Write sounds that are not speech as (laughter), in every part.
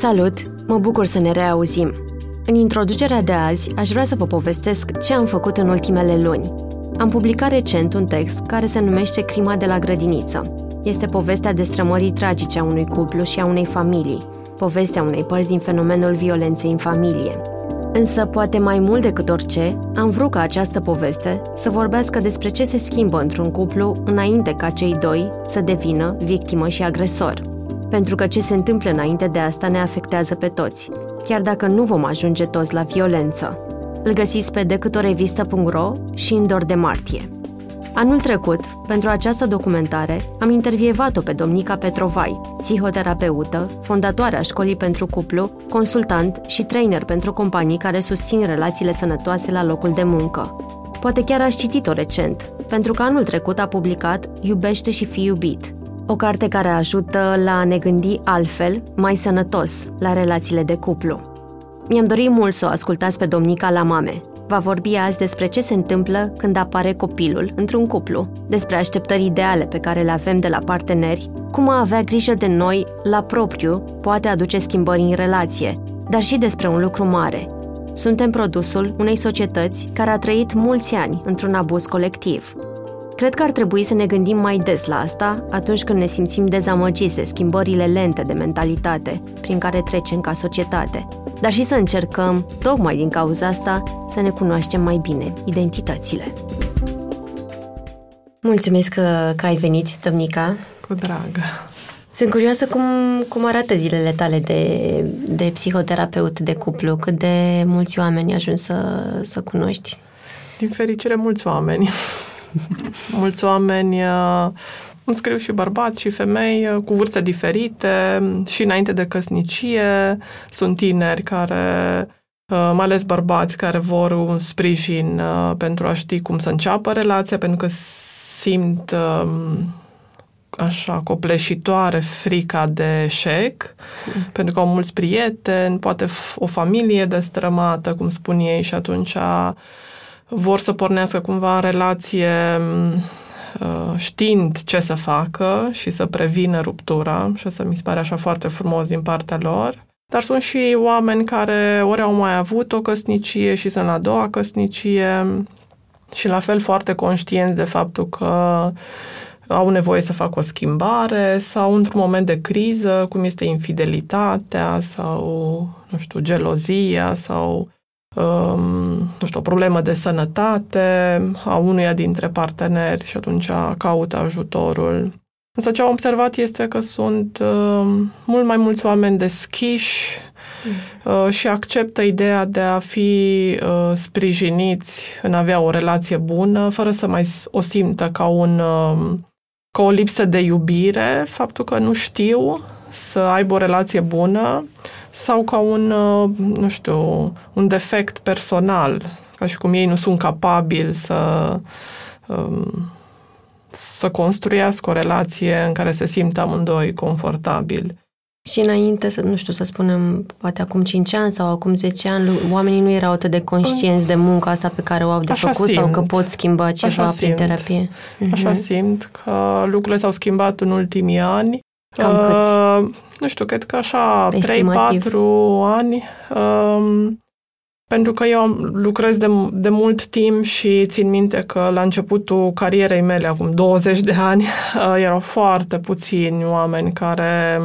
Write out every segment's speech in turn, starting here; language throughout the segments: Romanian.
Salut! Mă bucur să ne reauzim. În introducerea de azi, aș vrea să vă povestesc ce am făcut în ultimele luni. Am publicat recent un text care se numește Crima de la grădiniță. Este povestea destrămării tragice a unui cuplu și a unei familii, povestea unei părți din fenomenul violenței în familie. Însă, poate mai mult decât orice, am vrut ca această poveste să vorbească despre ce se schimbă într-un cuplu înainte ca cei doi să devină victimă și agresor – pentru că ce se întâmplă înainte de asta ne afectează pe toți, chiar dacă nu vom ajunge toți la violență. Îl găsiți pe decâtorevista.ro și în dor de martie. Anul trecut, pentru această documentare, am intervievat-o pe Domnica Petrovai, psihoterapeută, fondatoarea școlii pentru cuplu, consultant și trainer pentru companii care susțin relațiile sănătoase la locul de muncă. Poate chiar ați citit-o recent, pentru că anul trecut a publicat Iubește și fi iubit, o carte care ajută la a ne gândi altfel, mai sănătos, la relațiile de cuplu. Mi-am dorit mult să o ascultați pe domnica la mame. Va vorbi azi despre ce se întâmplă când apare copilul într-un cuplu, despre așteptări ideale pe care le avem de la parteneri, cum a avea grijă de noi la propriu poate aduce schimbări în relație, dar și despre un lucru mare. Suntem produsul unei societăți care a trăit mulți ani într-un abuz colectiv, Cred că ar trebui să ne gândim mai des la asta atunci când ne simțim dezamăgiți de schimbările lente de mentalitate prin care trecem ca societate, dar și să încercăm, tocmai din cauza asta, să ne cunoaștem mai bine identitățile. Mulțumesc că, că ai venit, Tămnica. Cu dragă. Sunt curioasă cum, cum arată zilele tale de, de psihoterapeut de cuplu, cât de mulți oameni ajungi să, să cunoști. Din fericire, mulți oameni. (laughs) Mulți oameni uh, îmi scriu și bărbați și femei uh, cu vârste diferite și înainte de căsnicie. Sunt tineri care uh, mai ales bărbați care vor un sprijin pentru a ști cum să înceapă relația, pentru că simt um, așa copleșitoare frica de eșec, mm. pentru că au mulți prieteni, poate o familie destrămată, cum spun ei, și atunci vor să pornească cumva în relație uh, știind ce să facă și să prevină ruptura și asta mi se pare așa foarte frumos din partea lor. Dar sunt și oameni care ori au mai avut o căsnicie și sunt la a doua căsnicie și la fel foarte conștienți de faptul că au nevoie să facă o schimbare sau într-un moment de criză, cum este infidelitatea sau, nu știu, gelozia sau um, nu știu, o problemă de sănătate a unuia dintre parteneri și atunci caută ajutorul. Însă ce am observat este că sunt uh, mult mai mulți oameni deschiși mm. uh, și acceptă ideea de a fi uh, sprijiniți în a avea o relație bună, fără să mai o simtă ca, un, uh, ca o lipsă de iubire, faptul că nu știu să aibă o relație bună sau ca un, uh, nu știu, un defect personal, ca și cum ei nu sunt capabili să um, să construiască o relație în care se simt amândoi confortabil. Și înainte, să, nu știu, să spunem, poate acum 5 ani sau acum 10 ani, oamenii nu erau atât de conștienți de munca asta pe care o au de Așa făcut simt. sau că pot schimba ceva Așa prin simt. terapie. Așa uh-huh. simt că lucrurile s-au schimbat în ultimii ani. Cam uh, câți? nu știu, cred că așa 3-4 ani, um, pentru că eu lucrez de, de mult timp și țin minte că la începutul carierei mele, acum 20 de ani, uh, (laughs) erau foarte puțini oameni care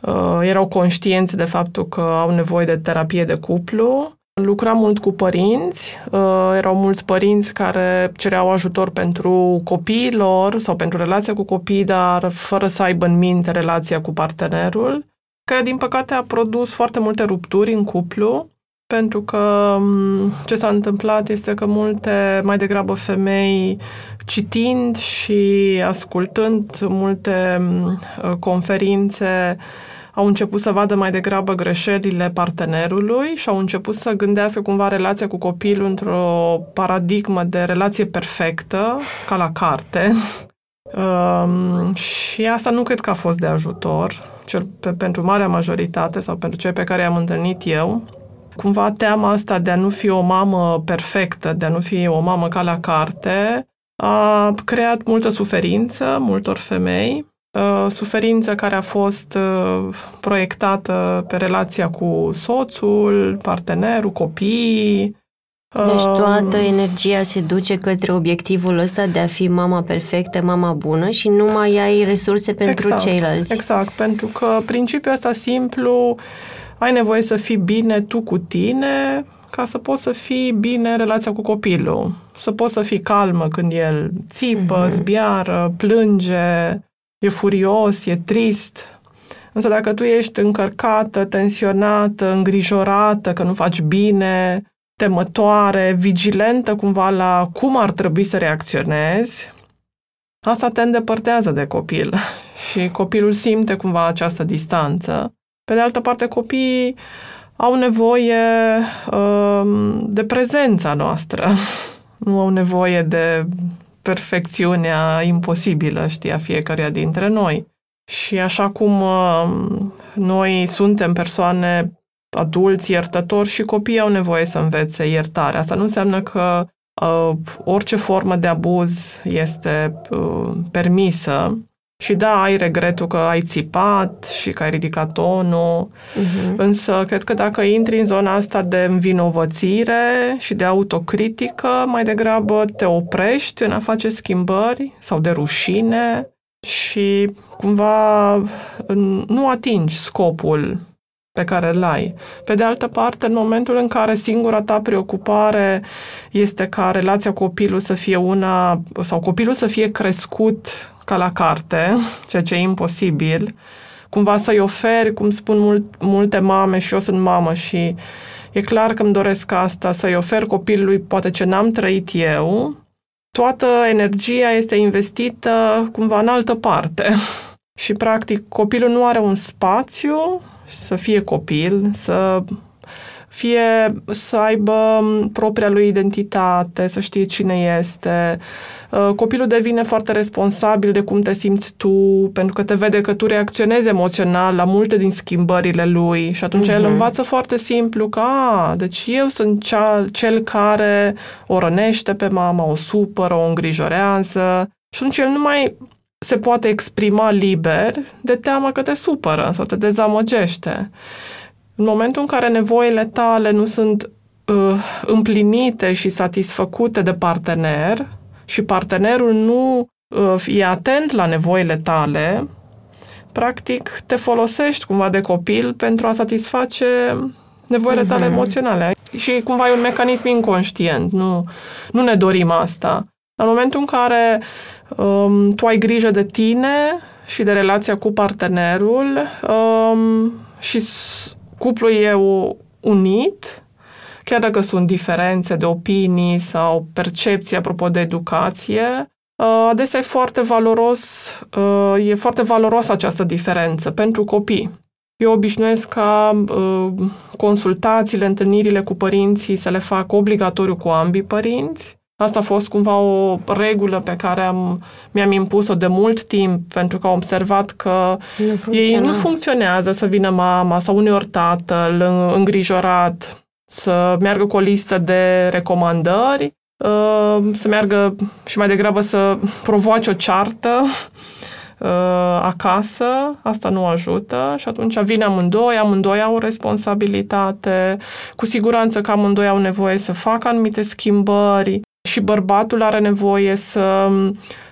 uh, erau conștienți de faptul că au nevoie de terapie de cuplu. Lucram mult cu părinți, uh, erau mulți părinți care cereau ajutor pentru copiilor sau pentru relația cu copiii, dar fără să aibă în minte relația cu partenerul, care din păcate a produs foarte multe rupturi în cuplu, pentru că um, ce s-a întâmplat este că multe, mai degrabă femei, citind și ascultând multe um, conferințe, au început să vadă mai degrabă greșelile partenerului și au început să gândească cumva relația cu copilul într-o paradigmă de relație perfectă, ca la carte. (laughs) Um, și asta nu cred că a fost de ajutor, cel pe, pentru marea majoritate sau pentru cei pe care i-am întâlnit eu. Cumva teama asta de a nu fi o mamă perfectă, de a nu fi o mamă ca la carte, a creat multă suferință multor femei Uh, suferință care a fost uh, proiectată pe relația cu soțul, partenerul, copiii. Deci uh, toată energia se duce către obiectivul ăsta de a fi mama perfectă, mama bună și nu mai ai resurse pentru exact, ceilalți. Exact, pentru că principiul ăsta simplu, ai nevoie să fii bine tu cu tine ca să poți să fii bine în relația cu copilul. Să poți să fii calmă când el țipă, mm-hmm. zbiară, plânge, e furios, e trist. Însă dacă tu ești încărcată, tensionată, îngrijorată, că nu faci bine, temătoare, vigilentă cumva la cum ar trebui să reacționezi, asta te îndepărtează de copil (laughs) și copilul simte cumva această distanță. Pe de altă parte, copiii au nevoie um, de prezența noastră, (laughs) nu au nevoie de perfecțiunea imposibilă, știi, a fiecăruia dintre noi. Și așa cum uh, noi suntem persoane adulți iertători și copiii au nevoie să învețe iertarea. Asta nu înseamnă că uh, orice formă de abuz este uh, permisă, și da, ai regretul că ai țipat și că ai ridicat tonul, uh-huh. însă cred că dacă intri în zona asta de învinovățire și de autocritică, mai degrabă te oprești în a face schimbări sau de rușine și cumva nu atingi scopul pe care îl ai. Pe de altă parte, în momentul în care singura ta preocupare este ca relația cu copilul să fie una, sau copilul să fie crescut ca la carte, ceea ce e imposibil, cumva să-i oferi, cum spun mult, multe mame și eu sunt mamă și e clar că îmi doresc asta, să-i ofer copilului poate ce n-am trăit eu, toată energia este investită cumva în altă parte. Și, practic, copilul nu are un spațiu să fie copil, să fie să aibă propria lui identitate, să știe cine este. Uh, copilul devine foarte responsabil de cum te simți tu, pentru că te vede că tu reacționezi emoțional la multe din schimbările lui și atunci uh-huh. el mhm. învață foarte simplu că, a, deci eu sunt cea, cel care o rănește pe mama, o supără, o îngrijorează și atunci el nu mai se poate exprima liber de teamă că te supără sau te dezamăgește. În momentul în care nevoile tale nu sunt uh, împlinite și satisfăcute de partener și partenerul nu uh, e atent la nevoile tale, practic te folosești cumva de copil pentru a satisface nevoile tale uh-huh. emoționale. Și cumva e un mecanism inconștient, nu, nu ne dorim asta. În momentul în care um, tu ai grijă de tine și de relația cu partenerul um, și cuplul e unit, chiar dacă sunt diferențe de opinii sau percepții apropo de educație, uh, adesea e foarte valoros, uh, e foarte valoroasă această diferență pentru copii. Eu obișnuiesc ca uh, consultațiile, întâlnirile cu părinții să le fac obligatoriu cu ambii părinți Asta a fost cumva o regulă pe care am, mi-am impus-o de mult timp, pentru că am observat că nu ei nu funcționează să vină mama sau uneori tatăl îngrijorat, să meargă cu o listă de recomandări, uh, să meargă și mai degrabă să provoace o ceartă uh, acasă, asta nu ajută și atunci vine amândoi, amândoi au o responsabilitate, cu siguranță că amândoi au nevoie să facă anumite schimbări, și bărbatul are nevoie să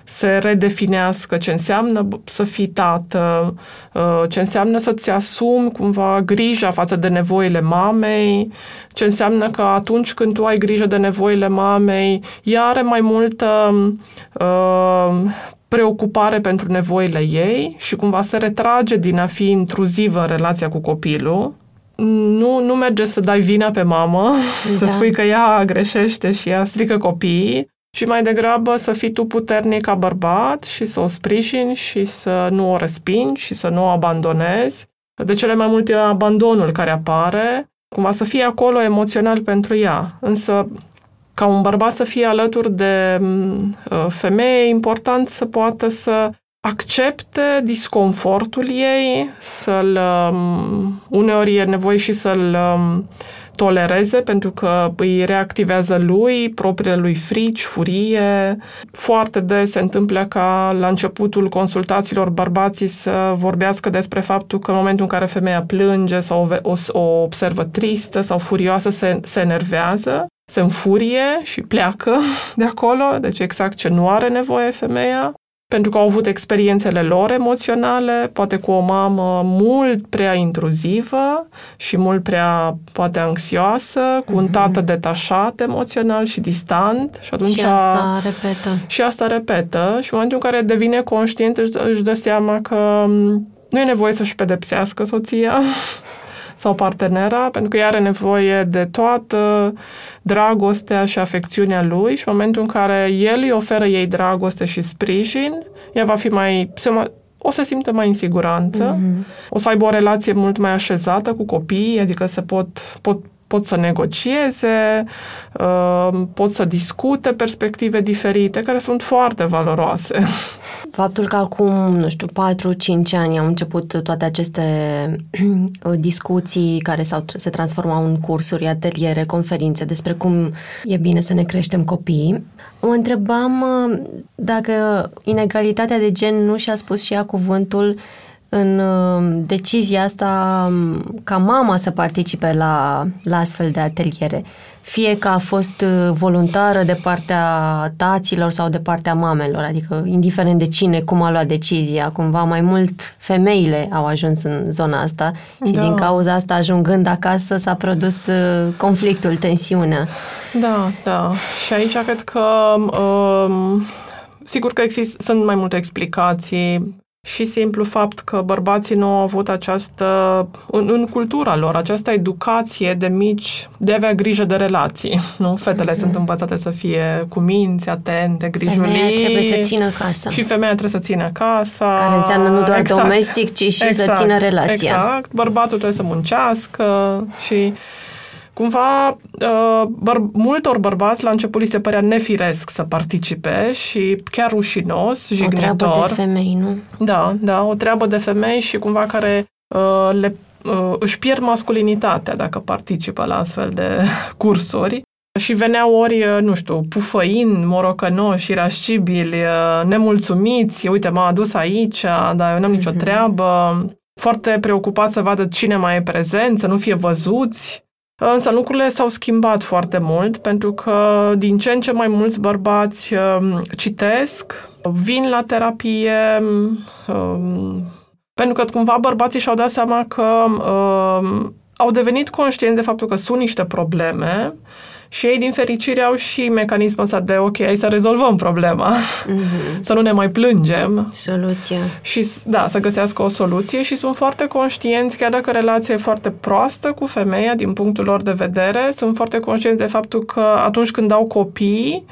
se redefinească ce înseamnă să fii tată, uh, ce înseamnă să-ți asumi cumva grija față de nevoile mamei, ce înseamnă că atunci când tu ai grijă de nevoile mamei, ea are mai multă uh, preocupare pentru nevoile ei și cumva se retrage din a fi intruzivă în relația cu copilul nu, nu merge să dai vina pe mamă, da. să spui că ea greșește și ea strică copiii, și mai degrabă să fii tu puternic ca bărbat și să o sprijini și să nu o respingi și să nu o abandonezi de cele mai multe abandonul care apare, cumva să fie acolo emoțional pentru ea. Însă, ca un bărbat să fie alături de uh, femeie, e important să poată să accepte disconfortul ei, să-l, um, uneori e nevoie și să-l um, tolereze pentru că îi reactivează lui propriile lui frici, furie. Foarte des se întâmplă ca la începutul consultațiilor bărbații să vorbească despre faptul că în momentul în care femeia plânge sau o, o, o observă tristă sau furioasă se, se enervează se înfurie și pleacă (laughs) de acolo, deci exact ce nu are nevoie femeia pentru că au avut experiențele lor emoționale, poate cu o mamă mult prea intruzivă și mult prea, poate, anxioasă, cu un mhm. tată detașat emoțional și distant. Și atunci și asta repetă. Și asta repetă. Și în momentul în care devine conștient, își dă seama că nu e nevoie să-și pedepsească soția, (laughs) sau partenera, pentru că ea are nevoie de toată dragostea și afecțiunea lui și în momentul în care el îi oferă ei dragoste și sprijin, ea va fi mai, se mai o să simtă mai în siguranță, mm-hmm. o să aibă o relație mult mai așezată cu copiii, adică se pot, pot pot să negocieze, uh, pot să discute perspective diferite, care sunt foarte valoroase. (laughs) Faptul că acum, nu știu, 4-5 ani au început toate aceste discuții care s-au, se transformau în cursuri, ateliere, conferințe despre cum e bine să ne creștem copiii, mă întrebam uh, dacă inegalitatea de gen nu și-a spus și ea cuvântul în uh, decizia asta um, ca mama să participe la, la astfel de ateliere. Fie că a fost uh, voluntară de partea taților sau de partea mamelor, adică indiferent de cine, cum a luat decizia, cumva mai mult femeile au ajuns în zona asta și da. din cauza asta ajungând acasă s-a produs uh, conflictul, tensiunea. Da, da. Și aici cred că um, sigur că există, sunt mai multe explicații și simplu fapt că bărbații nu au avut această, în, în cultura lor, această educație de mici, de a avea grijă de relații. (laughs) Nu? Fetele mm-hmm. sunt învățate să fie cu minți, atente, grijuliți. Femeia trebuie să țină casa. Și femeia trebuie să țină casa. Care înseamnă nu doar exact. domestic, ci și exact. să țină relația. Exact. Bărbatul trebuie să muncească și Cumva, uh, băr- multor bărbați la început li se părea nefiresc să participe și chiar rușinos, jignitor. O treabă de femei, nu? Da, da, o treabă de femei și cumva care uh, le, uh, își pierd masculinitatea dacă participă la astfel de (laughs) cursuri. Și veneau ori, uh, nu știu, pufăini, morocănoși, irascibili, uh, nemulțumiți, uite, m-a adus aici, dar eu n-am nicio mhm. treabă, foarte preocupați să vadă cine mai e prezent, să nu fie văzuți. Însă lucrurile s-au schimbat foarte mult pentru că din ce în ce mai mulți bărbați um, citesc, vin la terapie, um, pentru că cumva bărbații și-au dat seama că um, au devenit conștienți de faptul că sunt niște probleme și ei, din fericire, au și mecanismul ăsta de, ok, hai să rezolvăm problema, mm-hmm. (laughs) să nu ne mai plângem. Soluția. Și, da, să găsească o soluție și sunt foarte conștienți, chiar dacă relația e foarte proastă cu femeia, din punctul lor de vedere, sunt foarte conștienți de faptul că atunci când au copii,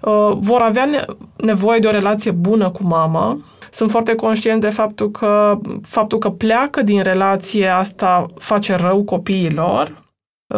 uh, vor avea nevoie de o relație bună cu mama, sunt foarte conștient de faptul că faptul că pleacă din relație asta face rău copiilor Uh,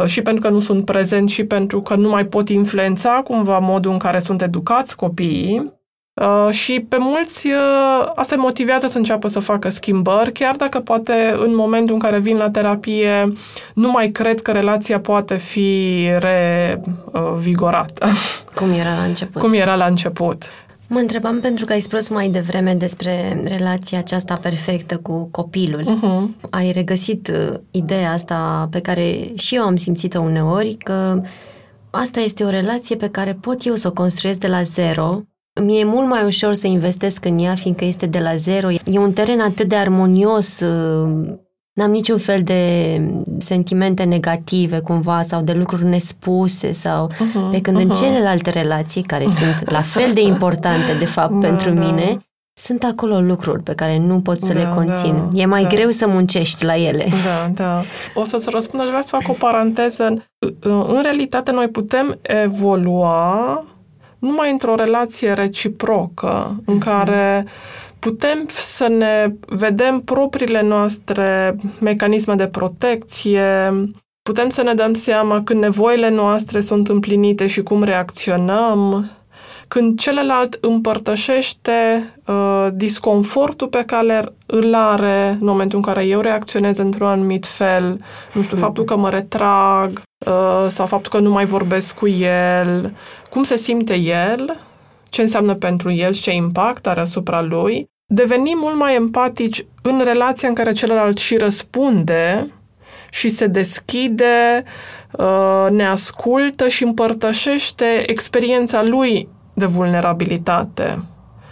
și pentru că nu sunt prezenți și pentru că nu mai pot influența cumva modul în care sunt educați copiii. Uh, și pe mulți uh, asta îi motivează să înceapă să facă schimbări, chiar dacă poate în momentul în care vin la terapie nu mai cred că relația poate fi revigorată. Cum era la început. Cum era la început. Mă întrebam pentru că ai spus mai devreme despre relația aceasta perfectă cu copilul. Uh-huh. Ai regăsit uh, ideea asta pe care și eu am simțit-o uneori, că asta este o relație pe care pot eu să o construiesc de la zero. Mi e mult mai ușor să investesc în ea, fiindcă este de la zero. E un teren atât de armonios, uh, N-am niciun fel de sentimente negative cumva sau de lucruri nespuse sau uh-huh, pe când uh-huh. în celelalte relații care sunt la fel de importante de fapt (laughs) da, pentru da. mine, sunt acolo lucruri pe care nu pot să da, le conțin. Da, e mai da. greu să muncești la ele. Da, da. O să-ți răspund, aș vrea să fac o paranteză. În realitate, noi putem evolua numai într-o relație reciprocă în uh-huh. Care putem să ne vedem propriile noastre mecanisme de protecție, putem să ne dăm seama când nevoile noastre sunt împlinite și cum reacționăm, când celălalt împărtășește uh, disconfortul pe care îl are în momentul în care eu reacționez într-un anumit fel, nu știu, faptul că mă retrag uh, sau faptul că nu mai vorbesc cu el, cum se simte el, ce înseamnă pentru el și ce impact are asupra lui, devenim mult mai empatici în relația în care celălalt și răspunde și se deschide, uh, ne ascultă și împărtășește experiența lui de vulnerabilitate.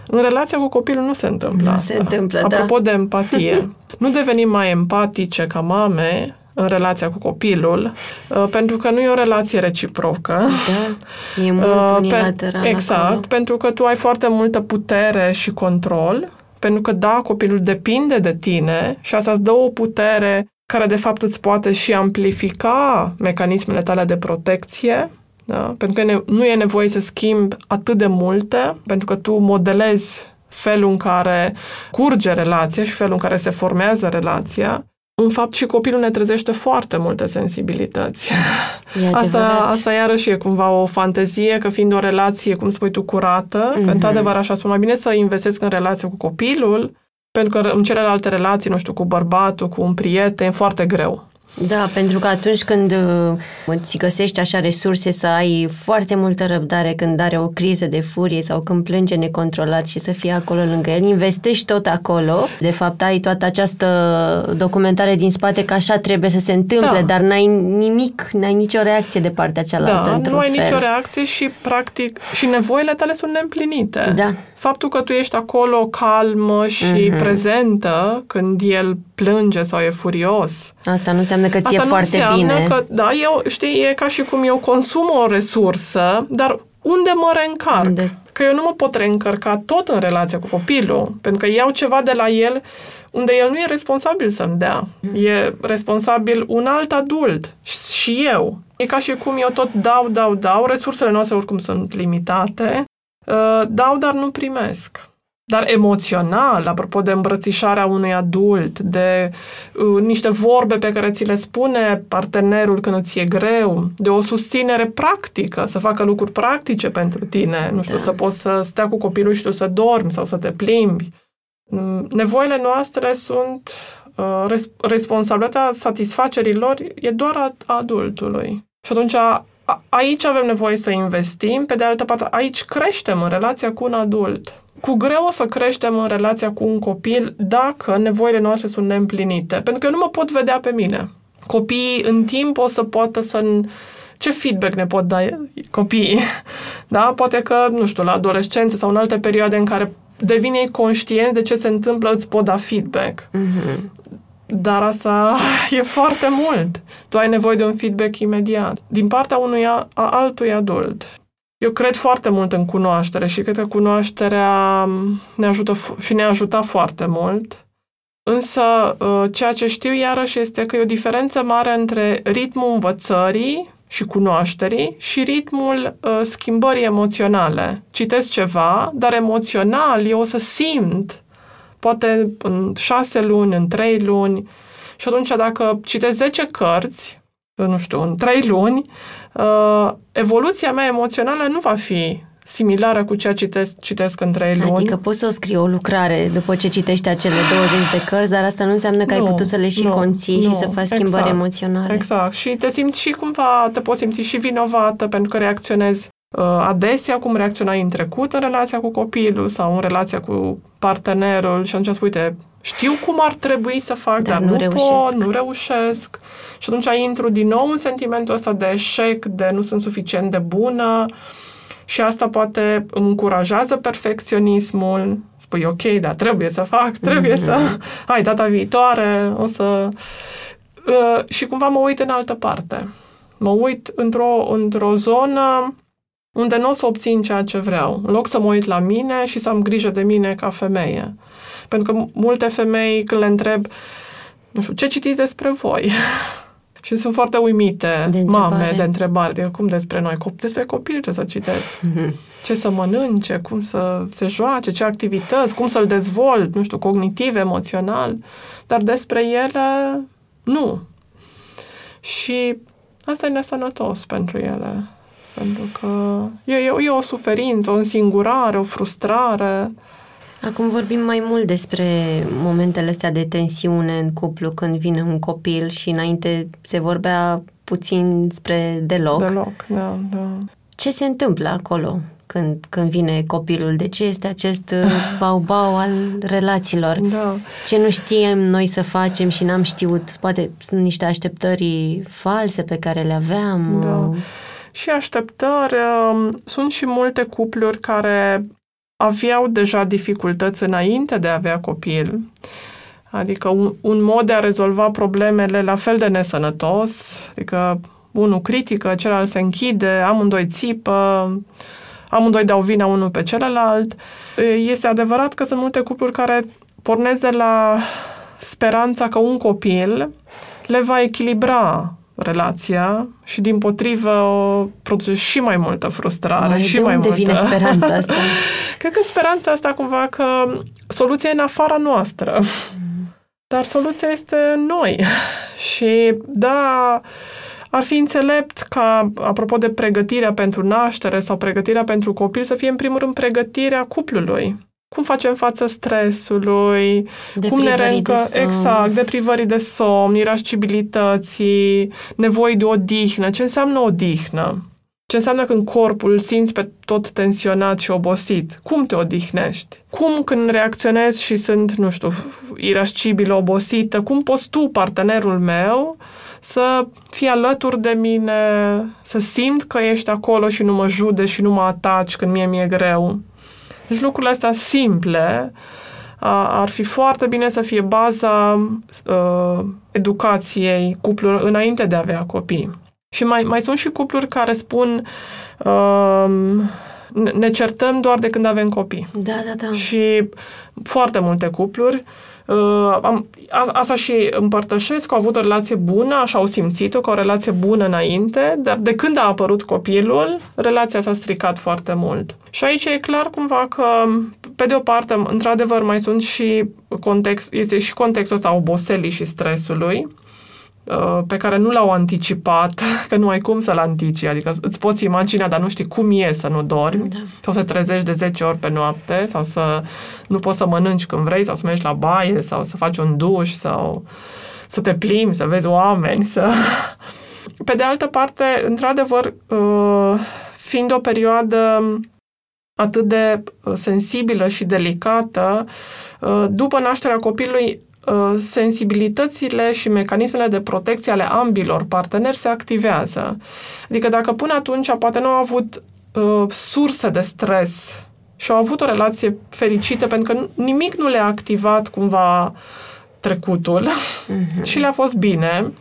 În relația cu copilul nu se întâmplă Nu asta. se întâmplă, Apropo da. de empatie, nu devenim mai empatice ca mame în relația cu copilul, uh, pentru că nu e o relație reciprocă. Da, e (laughs) mult Uh, unilateral exact, acolo. pentru că tu ai foarte multă putere și control, pentru că da, copilul depinde de tine și asta îți dă o putere care de fapt îți poate și amplifica mecanismele tale de protecție, da? pentru că ne- nu e nevoie să schimbi atât de multe, pentru că tu modelezi felul în care curge relația și felul în care se formează relația. În fapt, și copilul ne trezește foarte multe sensibilități. E (laughs) Asta, adevărat. asta iarăși e cumva o fantezie, că fiind o relație, cum spui tu, curată, mm-hmm. Mhm. că într-adevăr așa spun, mai bine să investesc în relație cu copilul, pentru că în celelalte relații, nu știu, cu bărbatul, cu un prieten, e foarte greu. Da, pentru că atunci când uh, îți găsești așa resurse să ai foarte multă răbdare când are o criză de furie sau când plânge necontrolat și să fii acolo lângă el, investești tot acolo. De fapt, ai toată această documentare din spate că așa trebuie să se întâmple, Da. dar n-ai nimic, n-ai nicio reacție de partea cealaltă Da, într-un nu ai fel. nicio reacție și, practic, și nevoile tale sunt neîmplinite. Da. Faptul că tu ești acolo calmă și Mhm. prezentă când el plânge sau e furios, Asta nu înseamnă că ți-e Asta nu foarte înseamnă bine. că, da, eu, știi, e ca și cum eu consum o resursă, dar unde mă reîncarc? Unde? Că eu nu mă pot reîncărca tot în relația cu copilul, pentru că iau ceva de la el unde el nu e responsabil să-mi dea. E responsabil un alt adult și- și eu. E ca și cum eu tot dau, dau, dau, resursele noastre oricum sunt limitate, uh, dau, dar nu primesc. Dar emoțional, apropo de îmbrățișarea unui adult, de uh, niște vorbe pe care ți le spune partenerul când îți e greu, de o susținere practică, să facă lucruri practice pentru tine, nu știu, Da. să poți să stea cu copilul și tu să dormi sau să te plimbi. Mm, Nevoile noastre sunt uh, res- responsabilitatea satisfacerii lor e doar a, a adultului. Și atunci a, a- aici avem nevoie să investim, pe de altă parte aici creștem în relația cu un adult. Cu greu o să creștem în relația cu un copil dacă nevoile noastre sunt neîmplinite. Pentru că eu nu mă pot vedea pe mine. Copiii în timp o să poată să... Ce feedback ne pot da copiii? (laughs) Da? Poate că, nu știu, la adolescență sau în alte perioade în care devine ei conștient de ce se întâmplă, îți pot da feedback. Mhm. Dar asta (laughs) e foarte mult. Tu ai nevoie de un feedback imediat. Din partea unui a, a altui adult. Eu cred foarte mult în cunoaștere și cred că cunoașterea ne ajută f- și ne ajuta foarte mult. Însă, uh, ceea ce știu iarăși este că e o diferență mare între ritmul învățării și cunoașterii și ritmul uh, schimbării emoționale. Citesc ceva, dar emoțional eu o să simt poate în șase luni, în trei luni. Și atunci dacă citesc 10 cărți, nu știu, în trei luni, uh, evoluția mea emoțională nu va fi similară cu ceea ce citesc, citesc în trei luni. Adică poți să o scrii o lucrare după ce citești acele 20 de cărți, dar asta nu înseamnă că ai Nu, putut să le și nu, conții și nu, să faci schimbări exact, emoționale. Exact. Și te simți și cumva, te poți simți și vinovată pentru că reacționezi uh, adesea cum reacționai în trecut în relația cu copilul sau în relația cu partenerul și atunci spui, uite, știu cum ar trebui să fac, Dar dar, nu nu, reușesc. pot, nu reușesc. Și atunci intru din nou în sentimentul ăsta de eșec, de nu sunt suficient de bună și asta poate îmi încurajează perfecționismul. Spui, ok, dar trebuie să fac, trebuie Mhm. să... (laughs) Hai, data viitoare o să... Uh, și cumva mă uit în altă parte. Mă uit într-o, într-o zonă unde nu o să obțin ceea ce vreau. În loc să mă uit la mine și să am grijă de mine ca femeie. Pentru că multe femei, când le întreb, nu știu, ce citiți despre voi? (laughs) Și sunt foarte uimite De întrebare. mame de întrebare. De cum despre noi? Cop- Despre copil ce să citesc? Ce să mănânce? Cum să se joace? Ce activități? Cum să-l dezvolt? Nu știu, cognitiv, emoțional. Dar despre ele, nu. Și asta e nesănătos pentru ele. Pentru că e, e, e o suferință, o însingurare, o frustrare. Acum vorbim mai mult despre momentele astea de tensiune în cuplu când vine un copil și înainte se vorbea puțin spre deloc. Deloc, da, da. Ce se întâmplă acolo când, când vine copilul? De ce este acest uh, (laughs) bau-bau al relațiilor? Da. Ce nu știm noi să facem și n-am știut? Poate sunt niște așteptări false pe care le aveam? Da. Uh, Și așteptări, um, sunt și multe cupluri care aveau deja dificultăți înainte de a avea copil. Adică un, un mod de a rezolva problemele la fel de nesănătos, adică unul critică, celălalt se închide, amândoi țipă, amândoi dau vina unul pe celălalt. Este adevărat că sunt multe cupluri care pornesc de la speranța că un copil le va echilibra relația și din potrivă o produce și mai multă frustrare Oare și de mai unde multă... vine speranța asta? (laughs) Cred că speranța asta cumva că soluția e în afara noastră. Dar soluția este în noi. (laughs) Și da, ar fi înțelept ca, apropo de pregătirea pentru naștere sau pregătirea pentru copil, să fie în primul rând pregătirea cuplului. Cum facem față stresului, cum ne Deprivării reîncă, de somn. exact, deprivării de somn, irascibilității, nevoi de odihnă. Ce înseamnă odihnă? Ce înseamnă când corpul simți pe tot tensionat și obosit? Cum te odihnești? Cum când reacționez și sunt, nu știu, irascibilă, obosită, cum poți tu, partenerul meu, să fii alături de mine, să simt că ești acolo și nu mă jude și nu mă ataci când mie mi-e greu? Deci lucrurile astea simple a- ar fi foarte bine să fie baza uh, educației cuplurilor înainte de a avea copii. Și mai, mai sunt și cupluri care spun uh, ne- ne certăm doar de când avem copii. Da, da, da. Și foarte multe cupluri uh, am, a, asta și împărtășesc, că au avut o relație bună, așa au simțit-o, că o relație bună înainte, dar de când a apărut copilul, relația s-a stricat foarte mult. Și aici e clar cumva că, pe de o parte, într-adevăr, mai sunt și context, este și contextul ăsta a oboselii și stresului, uh, pe care nu l-au anticipat, (laughs) că nu ai cum să-l antici, adică îți poți imagina, dar nu știi cum e să nu dormi, Da. sau să trezești de 10 ori pe noapte, sau să nu poți să mănânci când vrei, sau să mergi la baie, sau să faci un duș, sau să te plimbi, să vezi oameni, să... (laughs) Pe de altă parte, într-adevăr, uh, fiind o perioadă atât de uh, sensibilă și delicată, uh, după nașterea copilului, uh, sensibilitățile și mecanismele de protecție ale ambilor parteneri se activează. Adică dacă până atunci poate nu au avut uh, surse de stres și au avut o relație fericită pentru că nimic nu le-a activat cumva trecutul Mhm. (laughs) și le-a fost bine,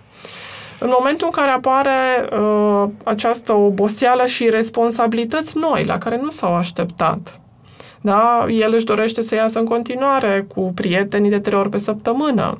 în momentul în care apare uh, această oboseală și responsabilități noi, la care nu s-au așteptat, da? el își dorește să iasă în continuare cu prietenii de trei ori pe săptămână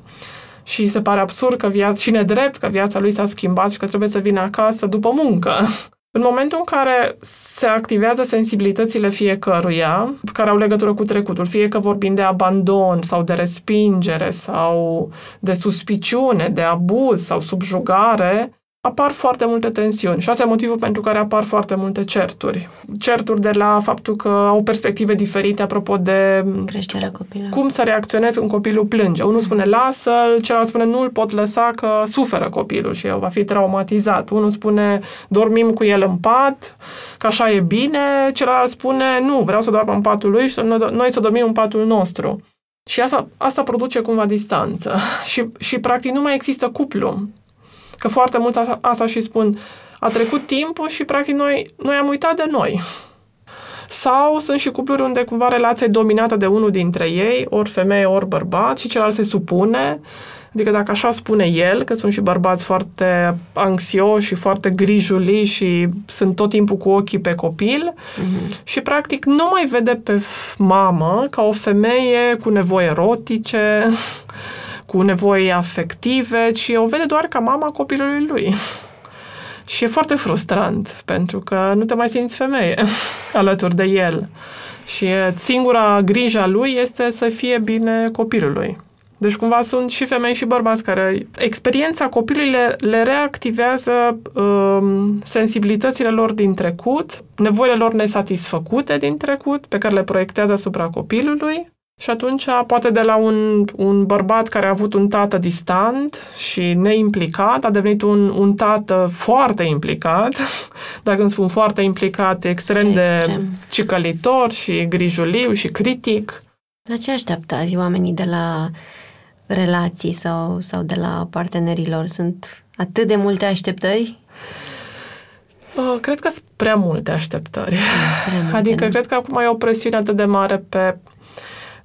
și se pare absurd că viața, și nedrept că viața lui s-a schimbat și că trebuie să vină acasă după muncă. (laughs) În momentul în care se activează sensibilitățile fiecăruia, care au legătură cu trecutul, fie că vorbim de abandon sau de respingere sau de suspiciune, de abuz sau subjugare, apar foarte multe tensiuni și asta e motivul pentru care apar foarte multe certuri. Certuri de la faptul că au perspective diferite apropo de Creșterea copilului. cum să reacționez când copilul plânge. Unul spune lasă-l, celălalt spune nu îl pot lăsa că suferă copilul și va fi traumatizat. Unul spune dormim cu el în pat, că așa e bine, celălalt spune nu, vreau să dorm în patul lui și să noi- noi să dormim în patul nostru. Și asta, asta produce cumva distanță. (laughs) Și, și practic nu mai există cuplu. Că foarte mult asta, asta și spun, a trecut timpul și practic noi, noi am uitat de noi. Sau sunt și cupluri unde cumva relația e dominată de unul dintre ei, ori femeie, ori bărbat, și celălalt se supune. Adică dacă așa spune el, că sunt și bărbați foarte anxioși și foarte grijuli și sunt tot timpul cu ochii pe copil Mhm. și practic nu mai vede pe f- mamă ca o femeie cu nevoi erotice, cu nevoi afective, ci o vede doar ca mama copilului lui. (laughs) Și e foarte frustrant, pentru că nu te mai simți femeie (laughs) alături de el. Și singura grija lui este să fie bine copilului. Deci cumva sunt și femei și bărbați care experiența copilului le, le reactivează um, sensibilitățile lor din trecut, nevoile lor nesatisfăcute din trecut, pe care le proiectează asupra copilului. Și atunci, poate de la un, un bărbat care a avut un tată distant și neimplicat, a devenit un, un tată foarte implicat. (laughs) Dacă îmi spun foarte implicat, extrem, extrem. de cicălitor și grijuliu și critic. La ce așteaptă azi oamenii de la relații sau, sau de la partenerilor? Sunt atât de multe așteptări? Uh, cred că sunt prea multe așteptări. Prea (laughs) multe, adică nu? cred că acum e o presiune atât de mare pe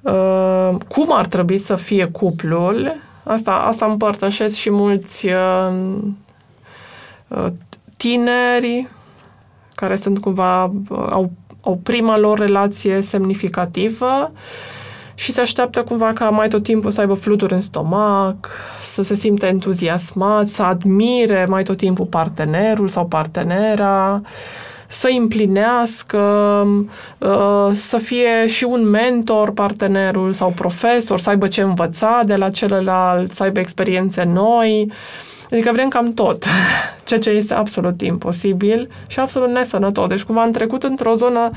uh, cum ar trebui să fie cuplul. Asta, asta împărtășesc și mulți uh, uh, tineri care sunt cumva, uh, au, au prima lor relație semnificativă și se așteaptă cumva ca mai tot timpul să aibă fluturi în stomac, să se simte entuziasmat, să admire mai tot timpul partenerul sau partenera, să împlinească, uh, să fie și un mentor partenerul sau profesor, să aibă ce învăța de la celălalt, să aibă experiențe noi. Adică vrem cam tot, (laughs) ceea ce este absolut imposibil și absolut nesănătos. Deci cumva am trecut într-o zonă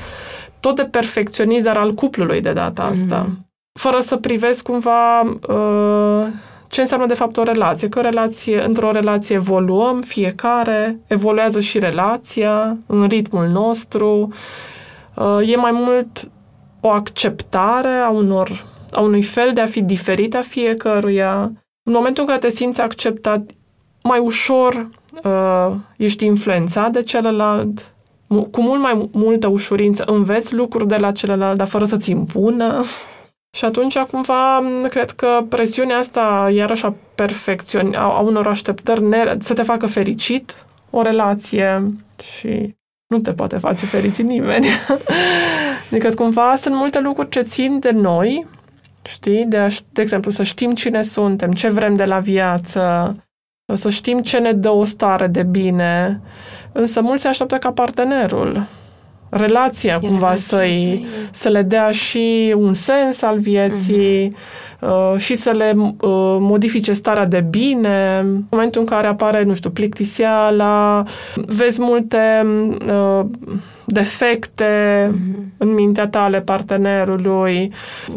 tot de perfecționist, dar al cuplului de data asta. Mm-hmm fără să privesc cumva uh, ce înseamnă de fapt o relație. Că o relație, într-o relație evoluăm fiecare, evoluează și relația în ritmul nostru. Uh, e mai mult o acceptare a unor a unui fel de a fi diferit a fiecăruia. În momentul în care te simți acceptat, mai ușor uh, ești influențat de celălalt, cu mult mai multă ușurință înveți lucruri de la celălalt, dar fără să-ți impună. Și atunci, cumva, cred că presiunea asta, iarăși, a perfecțiuni, a, a unor așteptări, ne, să te facă fericit o relație și nu te poate face fericit nimeni. (laughs) adică, cumva, sunt multe lucruri ce țin de noi, știi? De, aș, de exemplu, să știm cine suntem, ce vrem de la viață, să știm ce ne dă o stare de bine, însă mulți se așteaptă ca partenerul relația e cumva să-i, să le dea și un sens al vieții uh-huh. uh, și să le uh, modifice starea de bine. În momentul în care apare, nu știu, plictiseala, vezi multe uh, defecte uh-huh. în mintea ta ale partenerului,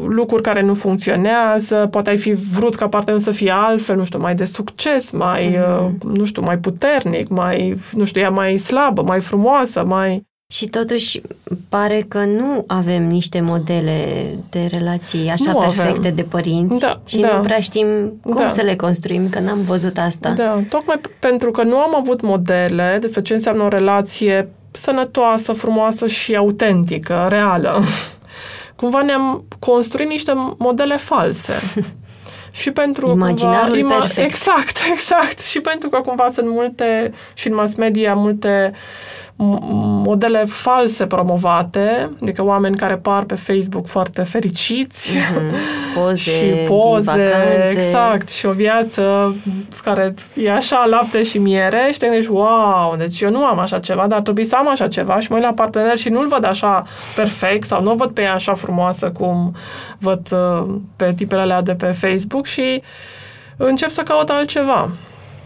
lucruri care nu funcționează, poate ai fi vrut ca partenerul să fie altfel, nu știu, mai de succes, mai, uh-huh. uh, nu știu, mai puternic, mai, nu știu, ea mai slabă, mai frumoasă, mai... Și totuși pare că nu avem niște modele de relații așa nu perfecte avem. de părinți da, și da. nu prea știm cum da. să le construim, că n-am văzut asta. Da, tocmai pentru că nu am avut modele despre ce înseamnă o relație sănătoasă, frumoasă și autentică, reală. (laughs) Cumva ne-am construit niște modele false. (laughs) și pentru Imaginarul cumva, ima- perfect. Exact, (laughs) exact. Și pentru că cumva sunt multe și în mass media multe modele false promovate, adică oameni care par pe Facebook foarte fericiți mm-hmm. (laughs) poze și poze, exact, și o viață care e așa lapte și miere și te gândești, wow, deci eu nu am așa ceva, dar trebuie să am așa ceva și mă uit la partener și nu-l văd așa perfect sau nu văd pe ea așa frumoasă cum văd uh, pe tipele alea de pe Facebook și încep să caut altceva.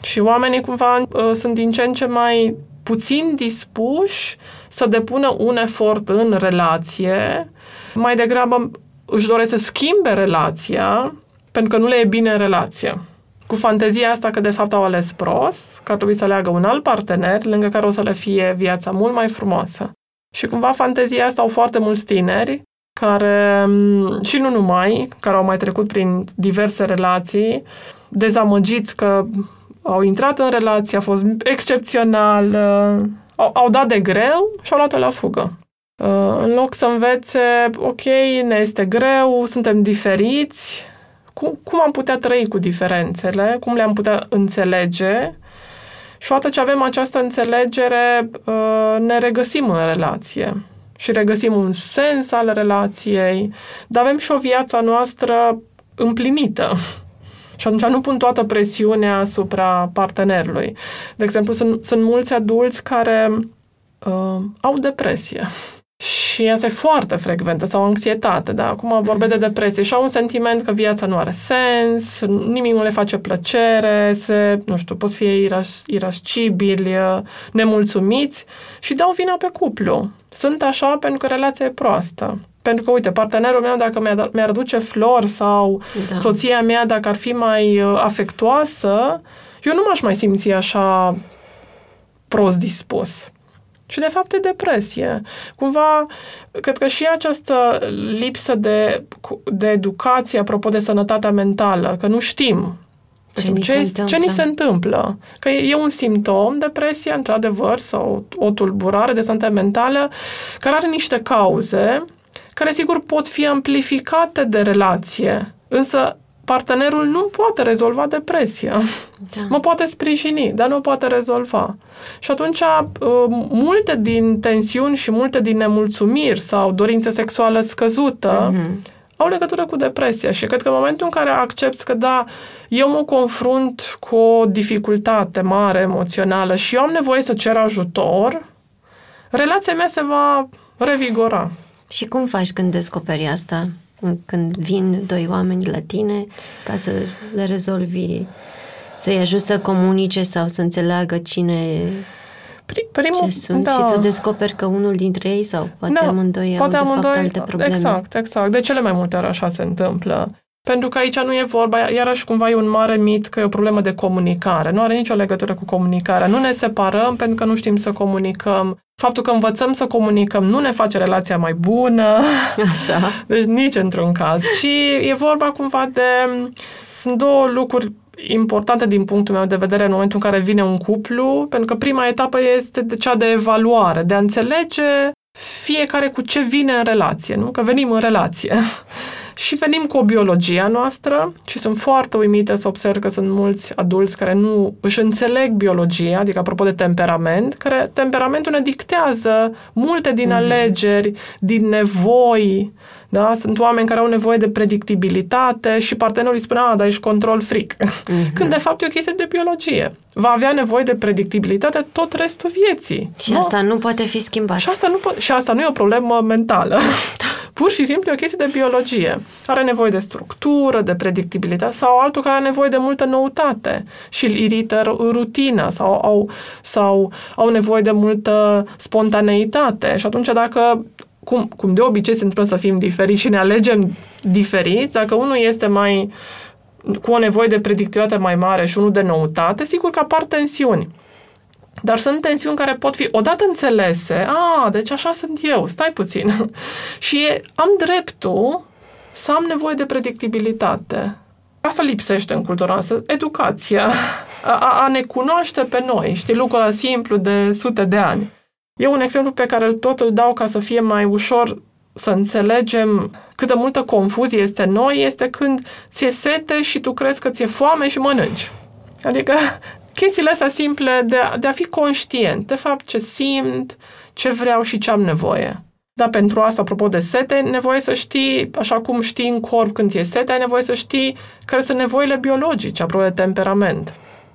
Și oamenii cumva uh, sunt din ce în ce mai puțin dispuși să depună un efort în relație, mai degrabă își doresc să schimbe relația pentru că nu le e bine în relație. Cu fantezia asta că de fapt au ales prost, că ar trebui să aleagă un alt partener lângă care o să le fie viața mult mai frumoasă. Și cumva fantezia asta au foarte mulți tineri care, și nu numai, care au mai trecut prin diverse relații, dezamăgiți că au intrat în relație, a fost excepțional, uh, au, au dat de greu și au luat-o la fugă. Uh, în loc să învețe, ok, ne este greu, suntem diferiți, cum, cum am putea trăi cu diferențele, cum le-am putea înțelege și odată ce avem această înțelegere, uh, ne regăsim în relație și regăsim un sens al relației, dar avem și o viață noastră împlinită Și atunci nu pun toată presiunea asupra partenerului. De exemplu, sunt, sunt mulți adulți care uh, au depresie. Și asta e foarte frecventă, sau anxietate, da? Acum vorbesc de depresie și au un sentiment că viața nu are sens, nimic nu le face plăcere, se, nu știu, pot fi iras, irascibili, nemulțumiți și dau vina pe cuplu. Sunt așa pentru că relația e proastă. Pentru că, uite, partenerul meu, dacă mi-ar, mi aduce flori sau da. soția mea, dacă ar fi mai uh, afectuoasă, eu nu m-aș mai simți așa prost dispus. Și de fapt e depresie. Cumva, cred că și această lipsă de, de educație, apropo de sănătatea mentală, că nu știm ce, ni, ce, se ce ni se întâmplă. Că e, e un simptom, depresia, într-adevăr, sau o tulburare de sănătate mentală, care are niște cauze, care sigur pot fi amplificate de relație. Însă partenerul nu poate rezolva depresia. Da. Mă poate sprijini, dar nu poate rezolva. Și atunci, uh, multe din tensiuni și multe din nemulțumiri sau dorință sexuală scăzută mm-hmm. au legătură cu depresia. Și cred că în momentul în care accepti că, da, eu mă confrunt cu o dificultate mare emoțională și eu am nevoie să cer ajutor, relația mea se va revigora. Și cum faci când descoperi asta? când vin doi oameni la tine ca să le rezolvi, să-i ajut să comunice sau să înțeleagă cine Primul, ce sunt da. și tu descoperi că unul dintre ei sau poate da, amândoi poate au amândoi, de fapt alte probleme. Exact, exact. De cele mai multe ori așa se întâmplă. Pentru că aici nu e vorba, iarăși cumva e un mare mit că e o problemă de comunicare. Nu are nicio legătură cu comunicarea. Nu ne separăm pentru că nu știm să comunicăm. Faptul că învățăm să comunicăm nu ne face relația mai bună. (laughs) Așa. Deci nici într-un caz. Și e vorba cumva de... Sunt două lucruri importante din punctul meu de vedere în momentul în care vine un cuplu, pentru că prima etapă este de cea de evaluare, de a înțelege fiecare cu ce vine în relație, nu? Că venim în relație. (laughs) Și venim cu o biologia noastră și sunt foarte uimită să observ că sunt mulți adulți care nu își înțeleg biologia, adică apropo de temperament, care temperamentul ne dictează multe din mm-hmm. alegeri, din nevoi, da? Sunt oameni care au nevoie de predictibilitate și partenerul îi spune, a, dar ești control fric. Mm-hmm. Când de fapt e o chestie de biologie. Va avea nevoie de predictibilitate tot restul vieții. Și nu? asta nu poate fi schimbat. Și asta nu, po- și asta nu e o problemă mentală. (laughs) Pur și simplu e o chestie de biologie. Are nevoie de structură, de predictibilitate sau altul care are nevoie de multă noutate și îl irită rutina sau au, sau au nevoie de multă spontaneitate. Și atunci dacă cum, cum de obicei se întâmplă să fim diferiți și ne alegem diferiți, dacă unul este mai cu o nevoie de predictivitate mai mare și unul de noutate, sigur că apar tensiuni. Dar sunt tensiuni care pot fi odată înțelese. A, deci așa sunt eu, stai puțin. (laughs) și am dreptul să am nevoie de predictibilitate. Asta lipsește în cultura noastră, educația, (laughs) a, a ne cunoaște pe noi, știi, lucrul simplu de sute de ani. E un exemplu pe care îl tot îl dau ca să fie mai ușor să înțelegem cât de multă confuzie este în noi, este când ți-e sete și tu crezi că ți-e foame și mănânci. Adică (laughs) chestiile astea simple de a, de a fi conștient de fapt ce simt, ce vreau și ce am nevoie. Dar pentru asta, apropo de sete, ai nevoie să știi, așa cum știi în corp când ți-e sete, ai nevoie să știi care sunt nevoile biologice, apropo de temperament.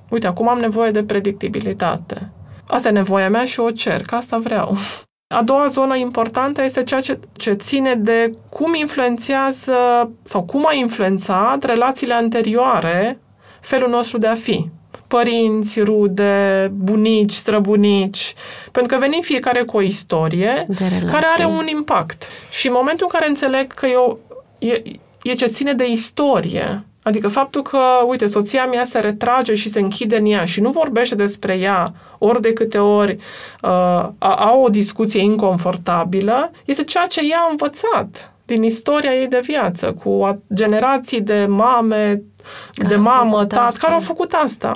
Uite, acum am nevoie de predictibilitate. Asta e nevoia mea și o cer, că asta vreau. A doua zonă importantă este ceea ce, ce ține de cum influențează sau cum a influențat relațiile anterioare felul nostru de a fi. Părinți, rude, bunici, străbunici, pentru că venim fiecare cu o istorie care are un impact. Și în momentul în care înțeleg că eu, e, e ce ține de istorie, Adică faptul că, uite, soția mea se retrage și se închide în ea și nu vorbește despre ea ori de câte ori uh, au o discuție inconfortabilă, este ceea ce ea a învățat din istoria ei de viață, cu generații de mame, care de mamă, tat, care au făcut asta.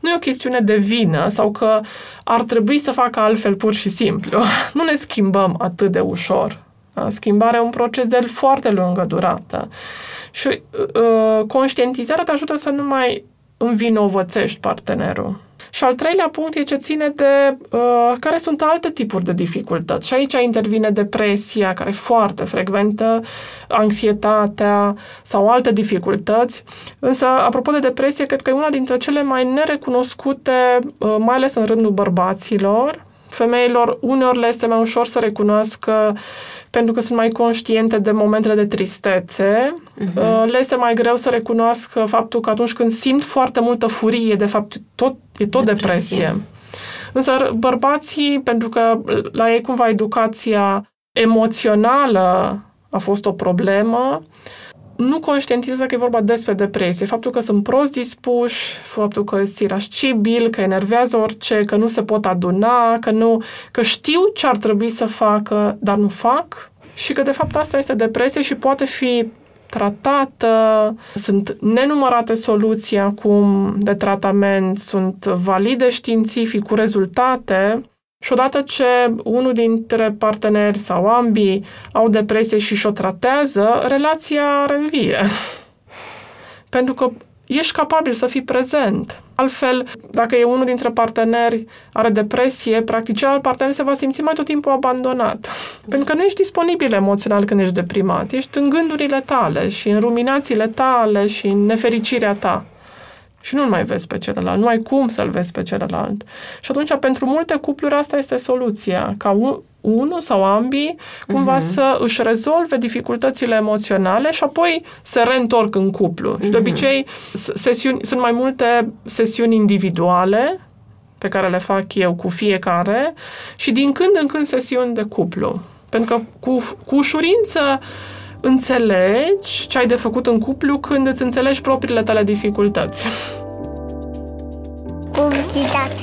Nu e o chestiune de vină sau că ar trebui să facă altfel pur și simplu. (laughs) Nu ne schimbăm atât de ușor. Schimbarea e un proces de foarte lungă durată. Și uh, conștientizarea te ajută să nu mai învinovățești partenerul. Și al treilea punct e ce ține de uh, care sunt alte tipuri de dificultăți. Și aici intervine depresia, care e foarte frecventă, anxietatea sau alte dificultăți. Însă, apropo de depresie, cred că e una dintre cele mai nerecunoscute, uh, mai ales în rândul bărbaților, femeilor uneori le este mai ușor să recunoască pentru că sunt mai conștiente de momentele de tristețe. Uh-huh. Le este mai greu să recunoască faptul că atunci când simt foarte multă furie, de fapt tot, e tot depresie. depresie. Însă bărbații, pentru că la ei cumva educația emoțională a fost o problemă, nu conștientizează că e vorba despre depresie. Faptul că sunt prost dispuși, faptul că sunt irascibil, că enervează orice, că nu se pot aduna, că, nu, că știu ce ar trebui să facă, dar nu fac. Și că de fapt asta este depresie și poate fi tratată, sunt nenumărate soluții acum de tratament, sunt valide științific cu rezultate și odată ce unul dintre parteneri sau ambii au depresie și și-o tratează, relația revie. (laughs) Pentru că ești capabil să fii prezent. Altfel, dacă e unul dintre parteneri are depresie, practic celălalt partener se va simți mai tot timpul abandonat. Pentru că nu ești disponibil emoțional când ești deprimat. Ești în gândurile tale și în ruminațiile tale și în nefericirea ta și nu-l mai vezi pe celălalt, nu ai cum să-l vezi pe celălalt. Și atunci, pentru multe cupluri, asta este soluția, ca un, unul sau ambii cumva uh-huh. să își rezolve dificultățile emoționale și apoi se reîntorc în cuplu. Uh-huh. Și de mhm. obicei sesiuni, sunt mai multe sesiuni individuale pe care le fac eu cu fiecare și din când în când sesiuni de cuplu. Pentru că cu, cu ușurință înțelegi ce ai de făcut în cuplu când îți înțelegi propriile tale dificultăți. Publicitate.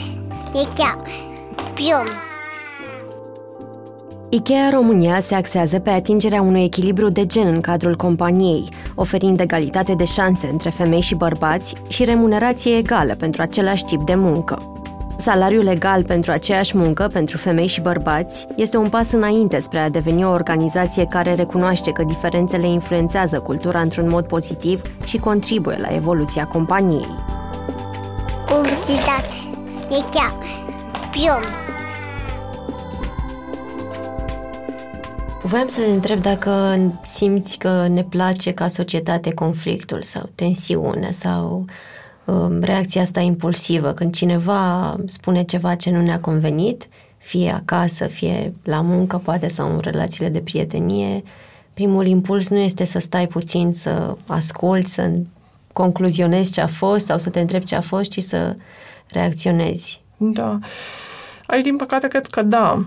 E chiar. Pion. IKEA România se axează pe atingerea unui echilibru de gen în cadrul companiei, oferind egalitate de șanse între femei și bărbați și remunerație egală pentru același tip de muncă. Salariul legal pentru aceeași muncă pentru femei și bărbați este un pas înainte spre a deveni o organizație care recunoaște că diferențele influențează cultura într-un mod pozitiv și contribuie la evoluția companiei. Publicitate. E chiar. Pion. Voiam să ne întreb dacă simți că ne place ca societate conflictul sau tensiune sau Um, reacția asta impulsivă, când cineva spune ceva ce nu ne-a convenit, fie acasă, fie la muncă, poate sau în relațiile de prietenie, primul impuls nu este să stai puțin, să asculți, să concluzionezi ce a fost sau să te întrebi ce a fost, ci să reacționezi. Da. Aici, din păcate, cred că da.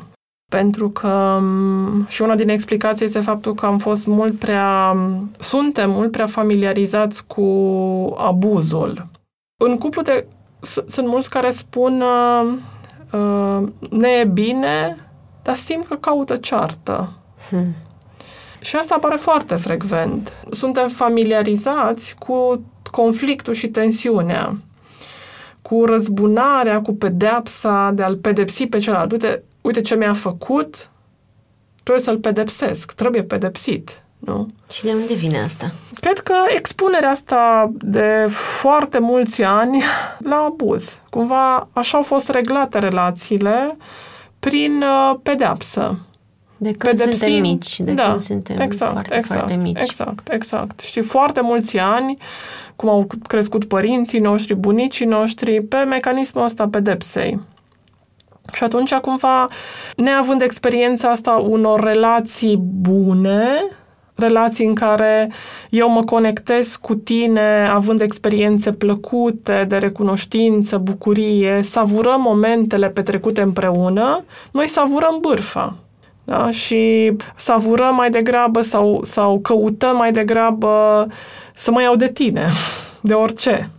Pentru că um, și una din explicații este faptul că am fost mult prea, suntem mult prea familiarizați cu abuzul în cuplu de, sunt mulți care spun uh, uh, ne e bine, dar simt că caută ceartă. Hmm. Și asta apare foarte frecvent. Suntem familiarizați cu conflictul și tensiunea, cu răzbunarea, cu pedeapsa de a-l pedepsi pe celălalt. Uite, uite ce mi-a făcut, trebuie să-l pedepsesc, trebuie pedepsit. Nu? Și de unde vine asta? Cred că expunerea asta de foarte mulți ani la abuz. Cumva așa au fost reglate relațiile prin uh, pedeapsă. De când Pedepsim, suntem mici, de da, când suntem exact, foarte, exact, foarte mici. Exact, exact. Știi, foarte mulți ani, cum au crescut părinții noștri, bunicii noștri, pe mecanismul ăsta pedepsei. Și atunci, cumva, neavând experiența asta unor relații bune, relații în care eu mă conectez cu tine având experiențe plăcute, de recunoștință, bucurie, savurăm momentele petrecute împreună, noi savurăm bârfa. Da? Și savurăm mai degrabă sau, sau căutăm mai degrabă să mă iau de tine, de orice.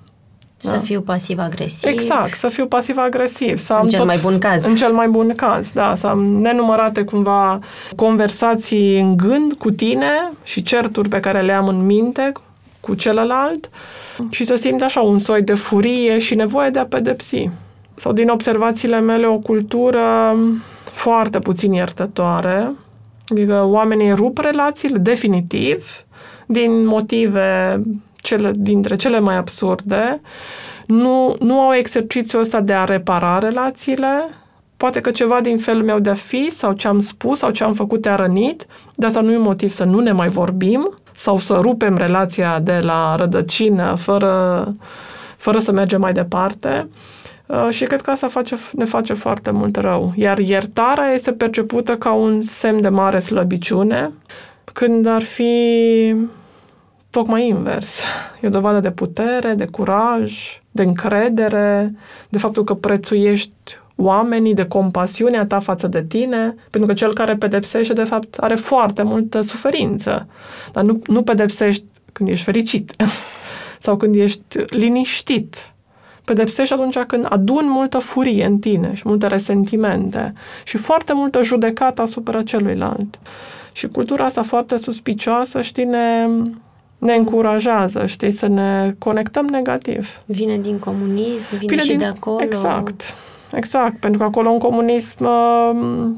Să da? fiu pasiv-agresiv. Exact, să fiu pasiv-agresiv. Să am în cel tot, mai bun caz. În cel mai bun caz, da. Să am nenumărate cumva conversații în gând cu tine și certuri pe care le am în minte cu celălalt și să simt așa un soi de furie și nevoie de a pedepsi. Sau din observațiile mele o cultură foarte puțin iertătoare, adică oamenii rup relațiile definitiv din motive cele, dintre cele mai absurde, nu, nu au exercițiul ăsta de a repara relațiile, poate că ceva din felul meu de a fi sau ce am spus sau ce am făcut te-a rănit, de asta nu e motiv să nu ne mai vorbim sau să rupem relația de la rădăcină fără, fără să mergem mai departe. Uh, și cred că asta face, ne face foarte mult rău. Iar iertarea este percepută ca un semn de mare slăbiciune, când ar fi tocmai invers. E o dovadă de putere, de curaj, de încredere, de faptul că prețuiești oamenii, de compasiunea ta față de tine, pentru că cel care pedepsește, de fapt, are foarte multă suferință. Dar nu, nu pedepsești când ești fericit (laughs) sau când ești liniștit. Pedepsești atunci când aduni multă furie în tine și multe resentimente și foarte multă judecată asupra celuilalt. Și cultura asta foarte suspicioasă, știi, ne, ne încurajează, știi, să ne conectăm negativ. Vine din comunism, vine, vine și din, de acolo. Exact, exact, pentru că acolo în comunism uh,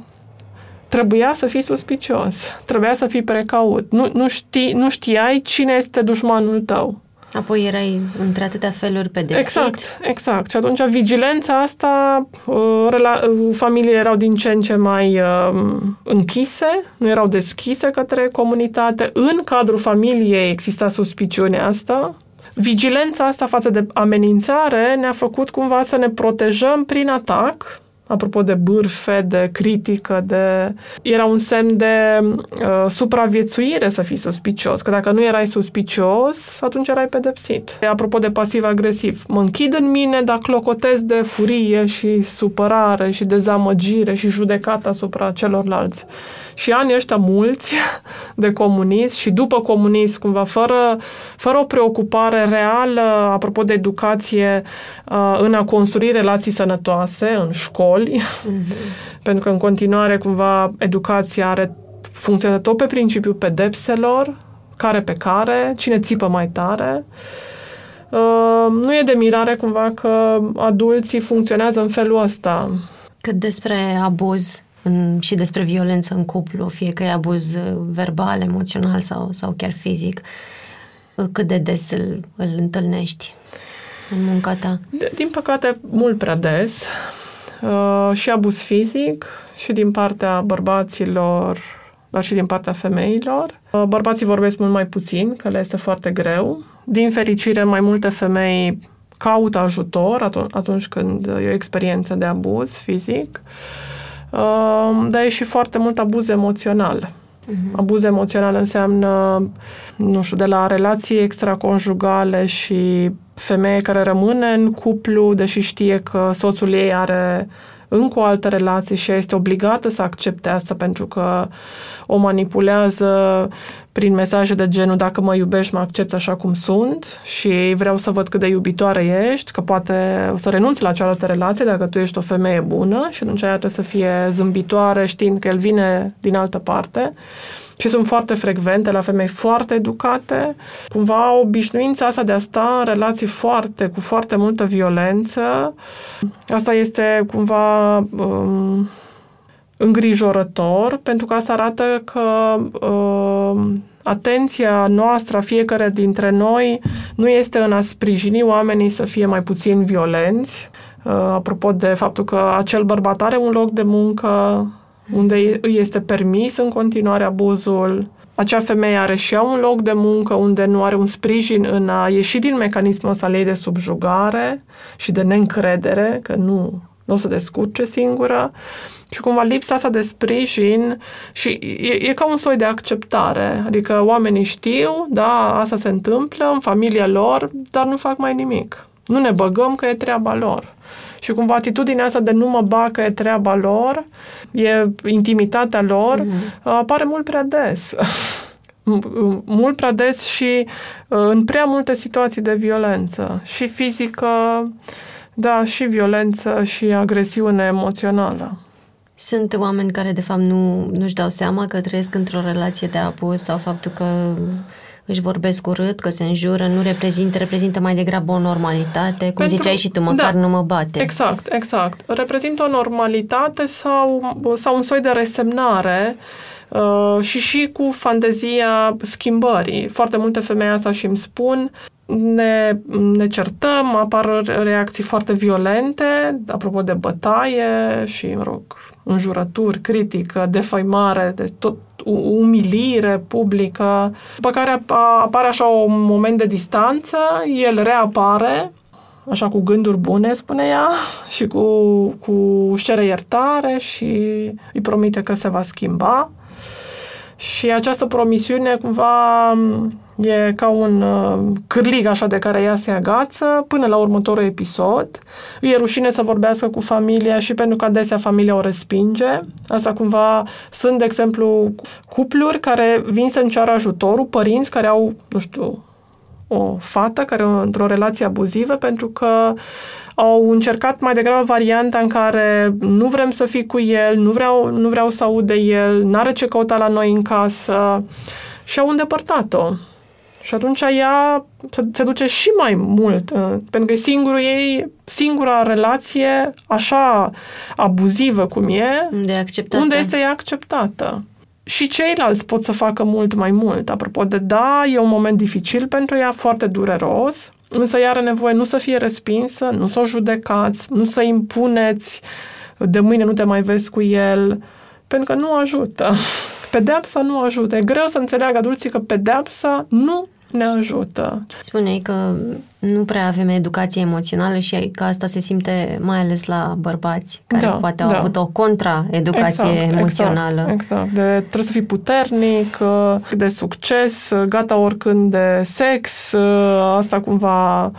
trebuia să fii suspicios, trebuia să fii precaut. Nu, nu, știi, nu știai cine este dușmanul tău. Apoi erai între atâtea feluri pedepsit. Exact, exact. Și atunci vigilența asta, uh, uh, familiile erau din ce în ce mai uh, închise, nu erau deschise către comunitate. În cadrul familiei exista suspiciunea asta. Vigilența asta față de amenințare ne-a făcut cumva să ne protejăm prin atac, apropo de bârfe, de critică, de... Era un semn de uh, supraviețuire să fii suspicios, că dacă nu erai suspicios, atunci erai pedepsit. Apropo de pasiv-agresiv, mă închid în mine, dar clocotez de furie și supărare și dezamăgire și judecată asupra celorlalți. Și anii ăștia mulți (laughs) de comunism și după comunism, cumva, fără, fără o preocupare reală, apropo de educație, uh, în a construi relații sănătoase în școli, mm-hmm. (laughs) pentru că în continuare, cumva, educația are funcționează tot pe principiul pedepselor, care pe care, cine țipă mai tare. Uh, nu e de mirare cumva că adulții funcționează în felul ăsta. Cât despre abuz, în, și despre violență în cuplu, fie că e abuz uh, verbal, emoțional sau, sau chiar fizic. Uh, cât de des îl, îl întâlnești în munca ta? De, din păcate, mult prea des. Uh, și abuz fizic, și din partea bărbaților, dar și din partea femeilor. Uh, bărbații vorbesc mult mai puțin, că le este foarte greu. Din fericire, mai multe femei caută ajutor atunci când e o experiență de abuz fizic. Uh, dar e și foarte mult abuz emoțional. Uh-huh. Abuz emoțional înseamnă, nu știu, de la relații extraconjugale și femeie care rămâne în cuplu, deși știe că soțul ei are încă o altă relație și ea este obligată să accepte asta pentru că o manipulează prin mesaje de genul dacă mă iubești, mă accepti așa cum sunt și vreau să văd cât de iubitoare ești, că poate o să renunți la cealaltă relație dacă tu ești o femeie bună și atunci ea trebuie să fie zâmbitoare știind că el vine din altă parte și sunt foarte frecvente la femei foarte educate, cumva obișnuința asta de a sta în relații foarte, cu foarte multă violență. Asta este cumva um, îngrijorător, pentru că asta arată că uh, atenția noastră, fiecare dintre noi, nu este în a sprijini oamenii să fie mai puțin violenți. Uh, apropo de faptul că acel bărbat are un loc de muncă unde îi este permis în continuare abuzul, acea femeie are și ea un loc de muncă unde nu are un sprijin în a ieși din mecanismul ăsta ei de subjugare și de neîncredere, că nu, nu o să descurce singură. Și cumva lipsa asta de sprijin și e, e ca un soi de acceptare. Adică oamenii știu, da, asta se întâmplă în familia lor, dar nu fac mai nimic. Nu ne băgăm că e treaba lor. Și cumva atitudinea asta de nu mă bag că e treaba lor, e intimitatea lor, mm-hmm. apare mult prea des. (laughs) mult prea des și uh, în prea multe situații de violență. Și fizică, da, și violență și agresiune emoțională. Sunt oameni care, de fapt, nu, nu-și dau seama că trăiesc într-o relație de apus sau faptul că își vorbesc urât, că se înjură, nu reprezintă, reprezintă mai degrabă o normalitate, cum Pentru, ziceai și tu, măcar da, nu mă bate. Exact, exact. Reprezintă o normalitate sau, sau un soi de resemnare uh, și și cu fantezia schimbării. Foarte multe femei asta și îmi spun, ne, ne certăm, apar reacții foarte violente, apropo de bătaie și, mă rog, înjurături, critică, defăimare, de tot, umilire publică, după care apare așa un moment de distanță, el reapare, așa cu gânduri bune, spune ea, (laughs) și cu, cu își cere iertare și îi promite că se va schimba. Și această promisiune cumva e ca un uh, cârlig așa de care ea se agață până la următorul episod. Îi e rușine să vorbească cu familia și pentru că adesea familia o respinge. Asta cumva sunt, de exemplu, cupluri care vin să-mi ceară ajutorul, părinți care au, nu știu, o fată care e într-o relație abuzivă pentru că au încercat mai degrabă varianta în care nu vrem să fii cu el, nu vreau, nu vreau să aud de el, n-are ce căuta la noi în casă și au îndepărtat-o. Și atunci ea se, se duce și mai mult, uh, pentru că e singurul ei, singura relație așa abuzivă cum e, unde, acceptată. unde este ea acceptată. Și ceilalți pot să facă mult mai mult. Apropo de da, e un moment dificil pentru ea, foarte dureros, însă ea are nevoie nu să fie respinsă, nu să o judecați, nu să impuneți de mâine nu te mai vezi cu el, pentru că nu ajută. Pedeapsa nu ajută. E greu să înțeleagă adulții că pedeapsa nu ne ajută. Spuneai că nu prea avem educație emoțională și că asta se simte mai ales la bărbați care da, poate au da. avut o contra-educație exact, emoțională. Exact, exact. De, trebuie să fii puternic, de succes, gata oricând de sex, asta cumva,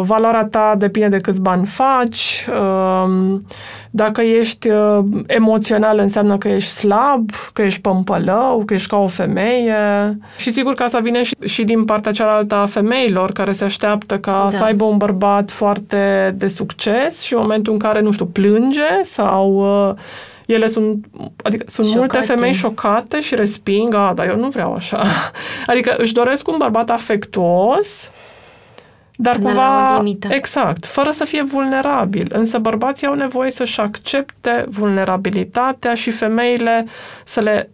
valoarea ta depinde de câți bani faci, dacă ești emoțional înseamnă că ești slab, că ești pămpălău, că ești ca o femeie și sigur că asta vine și, și din partea cealaltă a femeilor care se așteaptă ca da. să aibă un bărbat foarte de succes și în momentul în care, nu știu, plânge sau uh, ele sunt, adică sunt șocate. multe femei șocate și resping, a, dar eu nu vreau așa. (laughs) Adică își doresc un bărbat afectuos, dar Până cumva, exact, fără să fie vulnerabil. Însă bărbații au nevoie să-și accepte vulnerabilitatea și femeile să le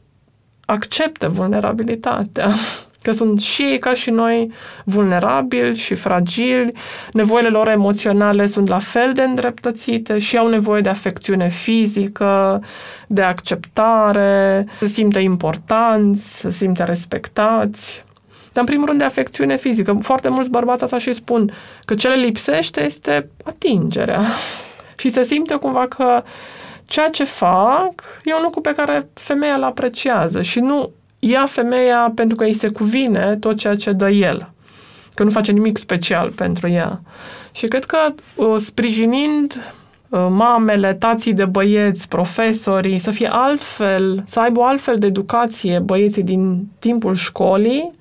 accepte vulnerabilitatea (laughs) că sunt și ei ca și noi vulnerabili și fragili, nevoile lor emoționale sunt la fel de îndreptățite și au nevoie de afecțiune fizică, de acceptare, să simtă importanți, să simtă respectați. Dar, în primul rând, de afecțiune fizică. Foarte mulți bărbați asta și spun că ce le lipsește este atingerea. (laughs) și se simte cumva că ceea ce fac e un lucru pe care femeia îl apreciază și nu ia femeia pentru că îi se cuvine tot ceea ce dă el. Că nu face nimic special pentru ea. Și cred că uh, sprijinind uh, mamele, tații de băieți, profesorii, să fie altfel, să aibă o altfel de educație băieții din timpul școlii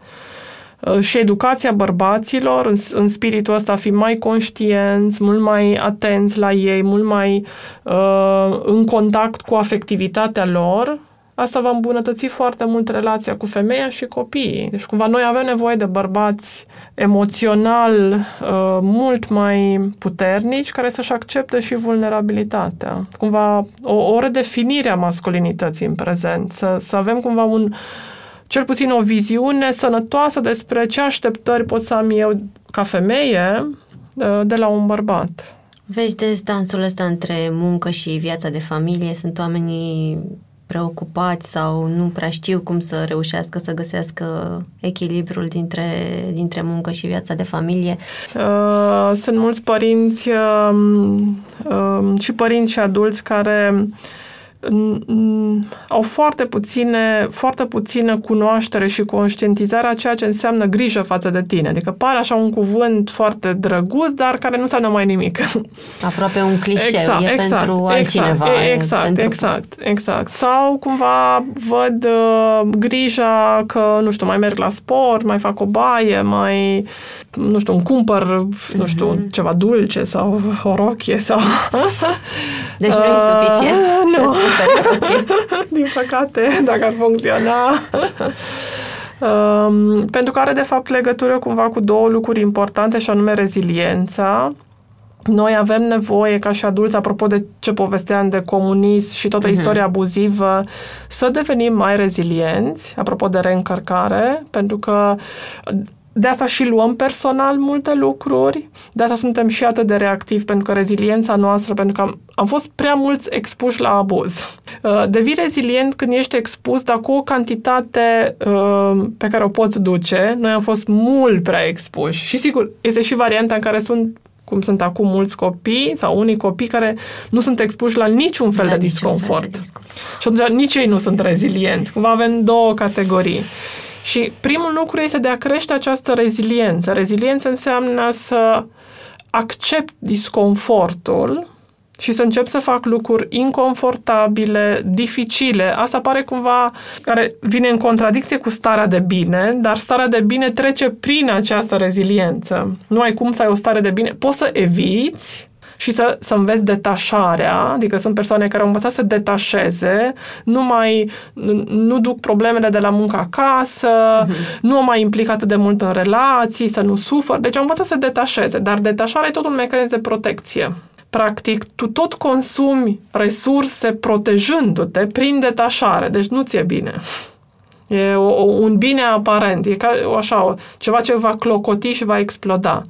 uh, și educația bărbaților în, în spiritul ăsta, fi mai conștienți, mult mai atenți la ei, mult mai uh, în contact cu afectivitatea lor, asta va îmbunătăți foarte mult relația cu femeia și copiii. Deci cumva noi avem nevoie de bărbați emoțional uh, mult mai puternici care să-și accepte și vulnerabilitatea. Cumva o, o redefinire a masculinității în prezent. Să, să avem cumva un cel puțin o viziune sănătoasă despre ce așteptări pot să am eu ca femeie uh, de la un bărbat. Vezi des dansul ăsta între muncă și viața de familie. Sunt oamenii preocupați sau nu prea știu cum să reușească să găsească echilibrul dintre, dintre muncă și viața de familie? Uh, sunt mulți părinți uh, uh, și părinți și adulți care au foarte puține, foarte puțină cunoaștere și conștientizare a ceea ce înseamnă grijă față de tine. Adică pare așa un cuvânt foarte drăguț, dar care nu înseamnă mai nimic. (laughs) Aproape un clișeu, exact, e exact, pentru exact, altcineva. Exact, pentru... exact, exact. Sau cumva văd uh, grija că, nu știu, mai merg la sport, mai fac o baie, mai, nu știu, îmi cumpăr, nu știu, mm-hmm. ceva dulce sau o rochie sau... Deci (laughs) nu e suficient. Uh, nu. (laughs) Din păcate, dacă ar funcționa. Um, pentru că are de fapt legătură cumva cu două lucruri importante și anume reziliența. Noi avem nevoie ca și adulți, apropo de ce povesteam de comunism și toată uh-huh. istoria abuzivă, să devenim mai rezilienți, apropo de reîncărcare, pentru că de asta și luăm personal multe lucruri, de asta suntem și atât de reactivi, pentru că reziliența noastră, pentru că am, am fost prea mulți expuși la abuz. Uh, devii rezilient când ești expus, dar cu o cantitate uh, pe care o poți duce. Noi am fost mult prea expuși. Și sigur, este și varianta în care sunt cum sunt acum mulți copii sau unii copii care nu sunt expuși la niciun fel, La de, niciun disconfort. fel de disconfort. Și atunci nici ei nu sunt rezilienți. Cumva avem două categorii. Și primul lucru este de a crește această reziliență. Reziliență înseamnă să accept disconfortul și să încep să fac lucruri inconfortabile, dificile. Asta pare cumva care vine în contradicție cu starea de bine, dar starea de bine trece prin această reziliență. Nu ai cum să ai o stare de bine. Poți să eviți, și să, să înveți detașarea, adică sunt persoane care au învățat să detașeze, nu mai nu, nu duc problemele de la muncă acasă, mm-hmm. nu au mai implicat atât de mult în relații, să nu sufăr. Deci au învățat să detașeze, dar detașarea e tot un mecanism de protecție. Practic, tu tot consumi resurse protejându-te prin detașare, deci nu ți-e bine. E o, o, un bine aparent, e ca așa, o, ceva ce va clocoti și va exploda.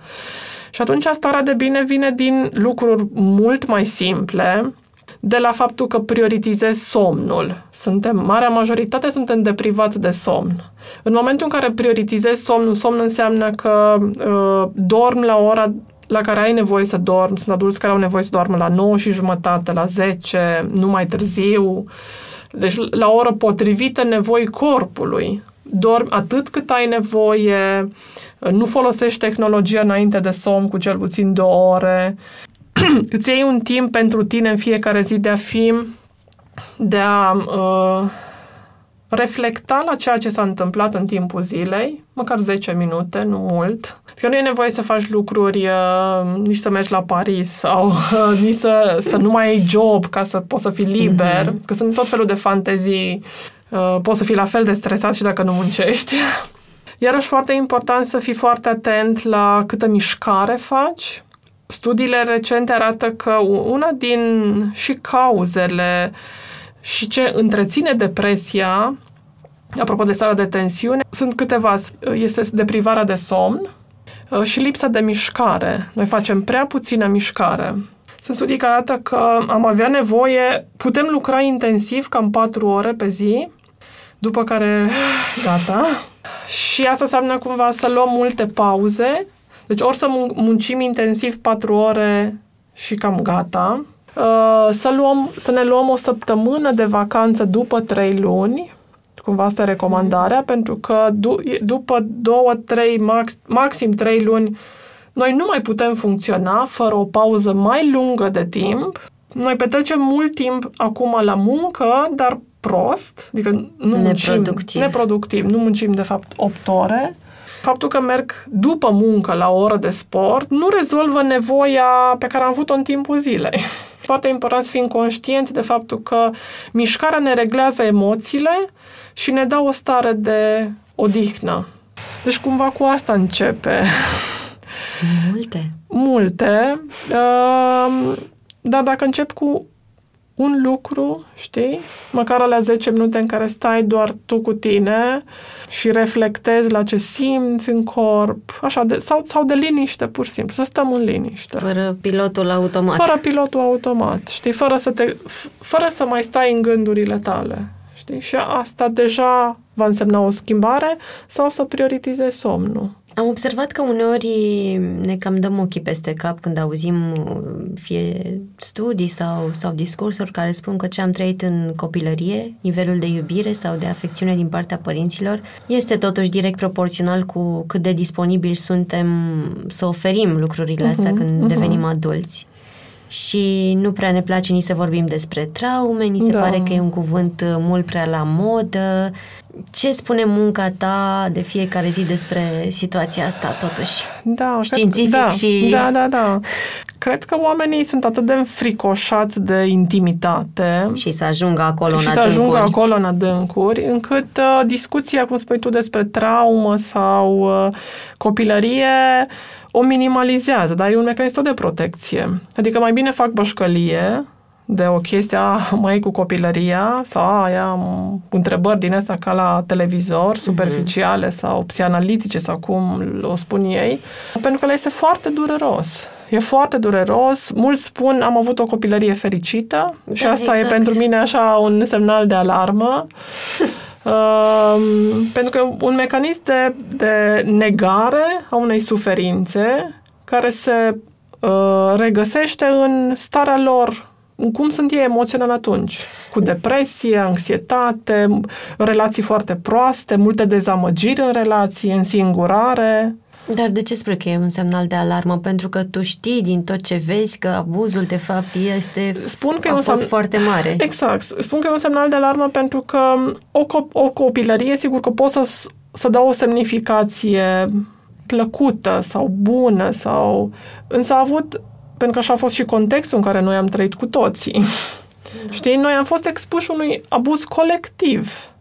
Și atunci starea de bine vine din lucruri mult mai simple, de la faptul că prioritizezi somnul. Suntem, marea majoritate suntem deprivați de somn. În momentul în care prioritizezi somnul, somn înseamnă că uh, dorm la ora la care ai nevoie să dormi. Sunt adulți care au nevoie să doarmă la 9 și jumătate, la 10, nu mai târziu. Deci la o oră potrivită nevoi corpului dormi atât cât ai nevoie, nu folosești tehnologia înainte de somn cu cel puțin două ore, (clears throat) îți iei un timp pentru tine în fiecare zi de a fi, de a uh, reflecta la ceea ce s-a întâmplat în timpul zilei, măcar 10 minute, nu mult. Că nu e nevoie să faci lucruri, uh, nici să mergi la Paris sau uh, nici să, să nu mai ai job ca să poți să fii liber, mm-hmm. că sunt tot felul de fantezii Uh, poți să fii la fel de stresat și dacă nu muncești. (laughs) Iarăși foarte important să fii foarte atent la câtă mișcare faci. Studiile recente arată că una din și cauzele și ce întreține depresia, apropo de starea de tensiune, sunt câteva. Este deprivarea de somn uh, și lipsa de mișcare. Noi facem prea puțină mișcare. Sunt studii care arată că am avea nevoie, putem lucra intensiv cam 4 ore pe zi, după care, gata. Și asta înseamnă cumva să luăm multe pauze. Deci ori să muncim intensiv patru ore și cam gata. Uh, să, luăm, să ne luăm o săptămână de vacanță după trei luni. Cumva asta e recomandarea, mm. pentru că după două, trei, max, maxim trei luni, noi nu mai putem funcționa fără o pauză mai lungă de timp. Noi petrecem mult timp acum la muncă, dar prost, adică nu neproductiv. muncim neproductiv, nu muncim de fapt 8 ore. Faptul că merg după muncă la o oră de sport nu rezolvă nevoia pe care am avut-o în timpul zilei. (laughs) Foarte important să fim conștienți de faptul că mișcarea ne reglează emoțiile și ne dă o stare de odihnă. Deci cumva cu asta începe. Multe. Multe. Uh, dar dacă încep cu un lucru, știi? Măcar alea 10 minute în care stai doar tu cu tine și reflectezi la ce simți în corp, așa, de, sau, sau de liniște, pur și simplu, să stăm în liniște. Fără pilotul automat. Fără pilotul automat, știi? Fără să, te, fără să mai stai în gândurile tale, știi? Și asta deja va însemna o schimbare sau să prioritizezi somnul. Am observat că uneori ne cam dăm ochii peste cap când auzim fie studii sau, sau discursuri care spun că ce am trăit în copilărie, nivelul de iubire sau de afecțiune din partea părinților, este totuși direct proporțional cu cât de disponibili suntem să oferim lucrurile astea uh-huh, când uh-huh. devenim adulți și nu prea ne place nici să vorbim despre traume, ni se da. pare că e un cuvânt mult prea la modă. Ce spune munca ta de fiecare zi despre situația asta, totuși? Da, Științific cred, da, și... Da, da, da. Cred că oamenii sunt atât de înfricoșați de intimitate. Și să ajungă acolo și în să adâncuri. ajungă acolo în adâncuri, încât uh, discuția, cum spui tu, despre traumă sau uh, copilărie o minimalizează, dar e un mecanism de protecție. Adică mai bine fac bășcălie de o chestie, a, (laughs) mai cu copilăria sau a, aia întrebări din asta ca la televizor, superficiale uh-huh. sau psianalitice sau cum o spun ei, pentru că le este foarte dureros. E foarte dureros. Mulți spun am avut o copilărie fericită da, și asta exact. e pentru mine așa un semnal de alarmă. (laughs) uh, pentru că un mecanism de, de negare a unei suferințe care se uh, regăsește în starea lor cum sunt ei emoțional atunci? Cu depresie, anxietate, relații foarte proaste, multe dezamăgiri în relații, însingurare. Dar de ce spui că e un semnal de alarmă? Pentru că tu știi din tot ce vezi că abuzul de fapt este Spun că a e un fost semn... foarte mare. Exact. Spun că e un semnal de alarmă pentru că o, cop- o copilărie, sigur că poți să, să dau o semnificație plăcută sau bună sau... Însă a avut pentru că așa a fost și contextul în care noi am trăit cu toții. Da. Știi, noi am fost expuși unui abuz colectiv.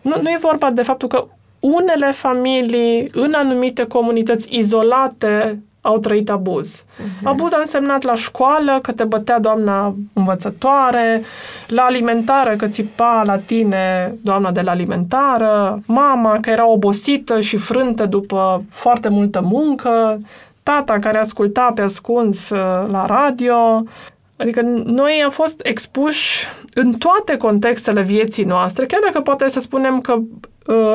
Nu, nu e vorba de faptul că unele familii în anumite comunități izolate au trăit abuz. Uh-huh. Abuz a însemnat la școală că te bătea doamna învățătoare, la alimentară că țipa la tine doamna de la alimentară, mama că era obosită și frântă după foarte multă muncă, tata care asculta pe ascuns uh, la radio. Adică noi am fost expuși în toate contextele vieții noastre, chiar dacă poate să spunem că uh,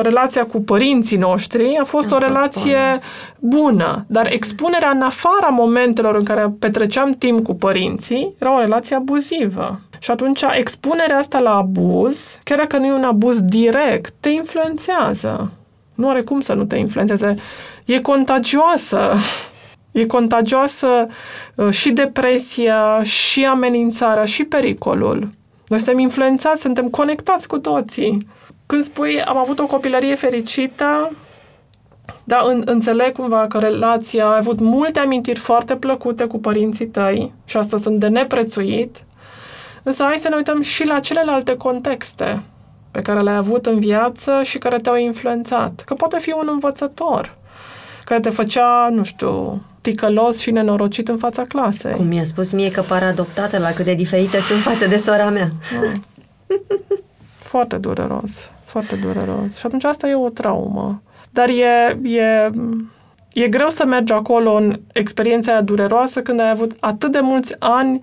relația cu părinții noștri a fost a o fost relație bună. bună, dar expunerea în afara momentelor în care petreceam timp cu părinții era o relație abuzivă. Și atunci expunerea asta la abuz, chiar dacă nu e un abuz direct, te influențează. Nu are cum să nu te influențeze. E contagioasă. E contagioasă uh, și depresia, și amenințarea, și pericolul. Noi suntem influențați, suntem conectați cu toții. Când spui am avut o copilărie fericită, da, în, înțeleg cumva că relația, ai avut multe amintiri foarte plăcute cu părinții tăi și asta sunt de neprețuit, însă hai să ne uităm și la celelalte contexte pe care le-ai avut în viață și care te-au influențat. Că poate fi un învățător care te făcea, nu știu, ticălos și nenorocit în fața clasei. Cum mi-a spus mie că par adoptată la cât de diferite sunt față de sora mea. Ah. foarte dureros, foarte dureros. Și atunci asta e o traumă. Dar e, e, e greu să mergi acolo în experiența aia dureroasă când ai avut atât de mulți ani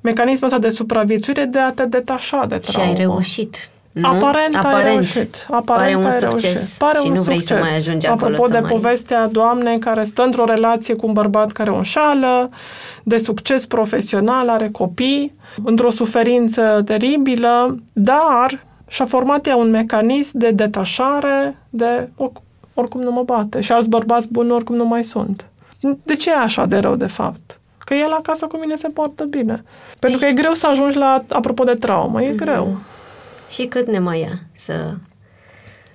mecanismul ăsta de supraviețuire de a te detașa de traumă. Și ai reușit. Nu? Aparent, Aparent ai reușit. Aparent pare un succes reușit. Pare și un nu vrei succes. să mai ajungi acolo. Apropo de mai... povestea doamnei care stă într-o relație cu un bărbat care o înșală, de succes profesional, are copii, într-o suferință teribilă, dar și-a format ea un mecanism de detașare, de oricum nu mă bate. Și alți bărbați buni oricum nu mai sunt. De ce e așa de rău, de fapt? Că el acasă cu mine se poartă bine. Pentru deci... că e greu să ajungi la, apropo de traumă, e mm-hmm. greu. Și cât ne mai ia să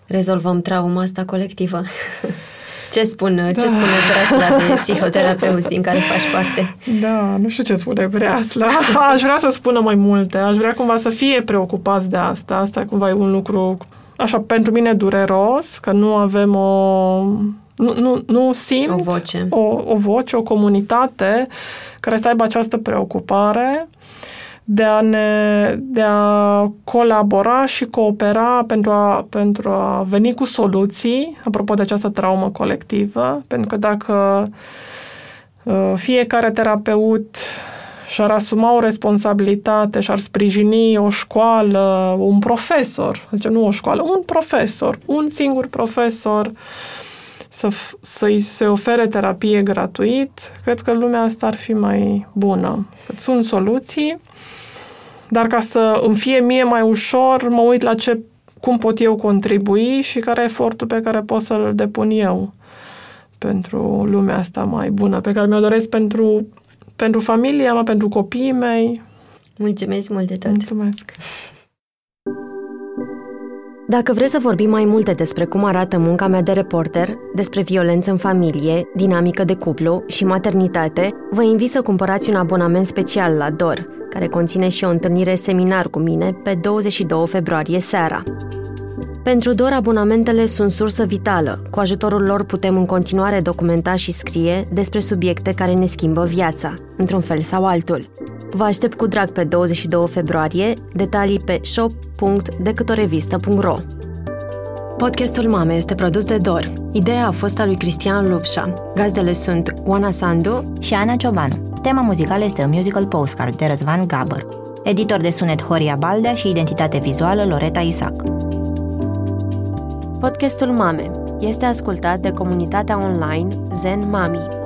rezolvăm trauma asta colectivă? (laughs) Ce spun, da. ce spune Breasla de psihoterapeuți din care faci parte? Da, nu știu ce spune Breasla. (laughs) Aș vrea să spună mai multe. Aș vrea cumva să fie preocupați de asta. Asta cumva e un lucru, așa, pentru mine dureros, că nu avem o... Nu, nu, nu simt o voce. O, o voce, o comunitate care să aibă această preocupare de a, ne, de a colabora și coopera pentru a, pentru a veni cu soluții, apropo de această traumă colectivă, pentru că dacă uh, fiecare terapeut și-ar asuma o responsabilitate și-ar sprijini o școală, un profesor, zice nu o școală, un profesor, un singur profesor să, să-i se ofere terapie gratuit, cred că lumea asta ar fi mai bună. Sunt soluții, dar ca să îmi fie mie mai ușor, mă uit la ce, cum pot eu contribui și care e efortul pe care pot să-l depun eu pentru lumea asta mai bună, pe care mi-o doresc pentru, pentru familia mea, pentru copiii mei. Mulțumesc mult de tot! Mulțumesc! Dacă vreți să vorbim mai multe despre cum arată munca mea de reporter, despre violență în familie, dinamică de cuplu și maternitate, vă invit să cumpărați un abonament special la DOR, care conține și o întâlnire seminar cu mine pe 22 februarie seara. Pentru DOR, abonamentele sunt sursă vitală. Cu ajutorul lor putem în continuare documenta și scrie despre subiecte care ne schimbă viața, într-un fel sau altul. Vă aștept cu drag pe 22 februarie, detalii pe shop.decâtorevista.ro Podcastul Mame este produs de Dor. Ideea a fost a lui Cristian Lupșa. Gazdele sunt Oana Sandu și Ana Ciobanu. Tema muzicală este un musical postcard de Răzvan Gabăr. Editor de sunet Horia Baldea și identitate vizuală Loreta Isac. Podcastul Mame este ascultat de comunitatea online Zen Mami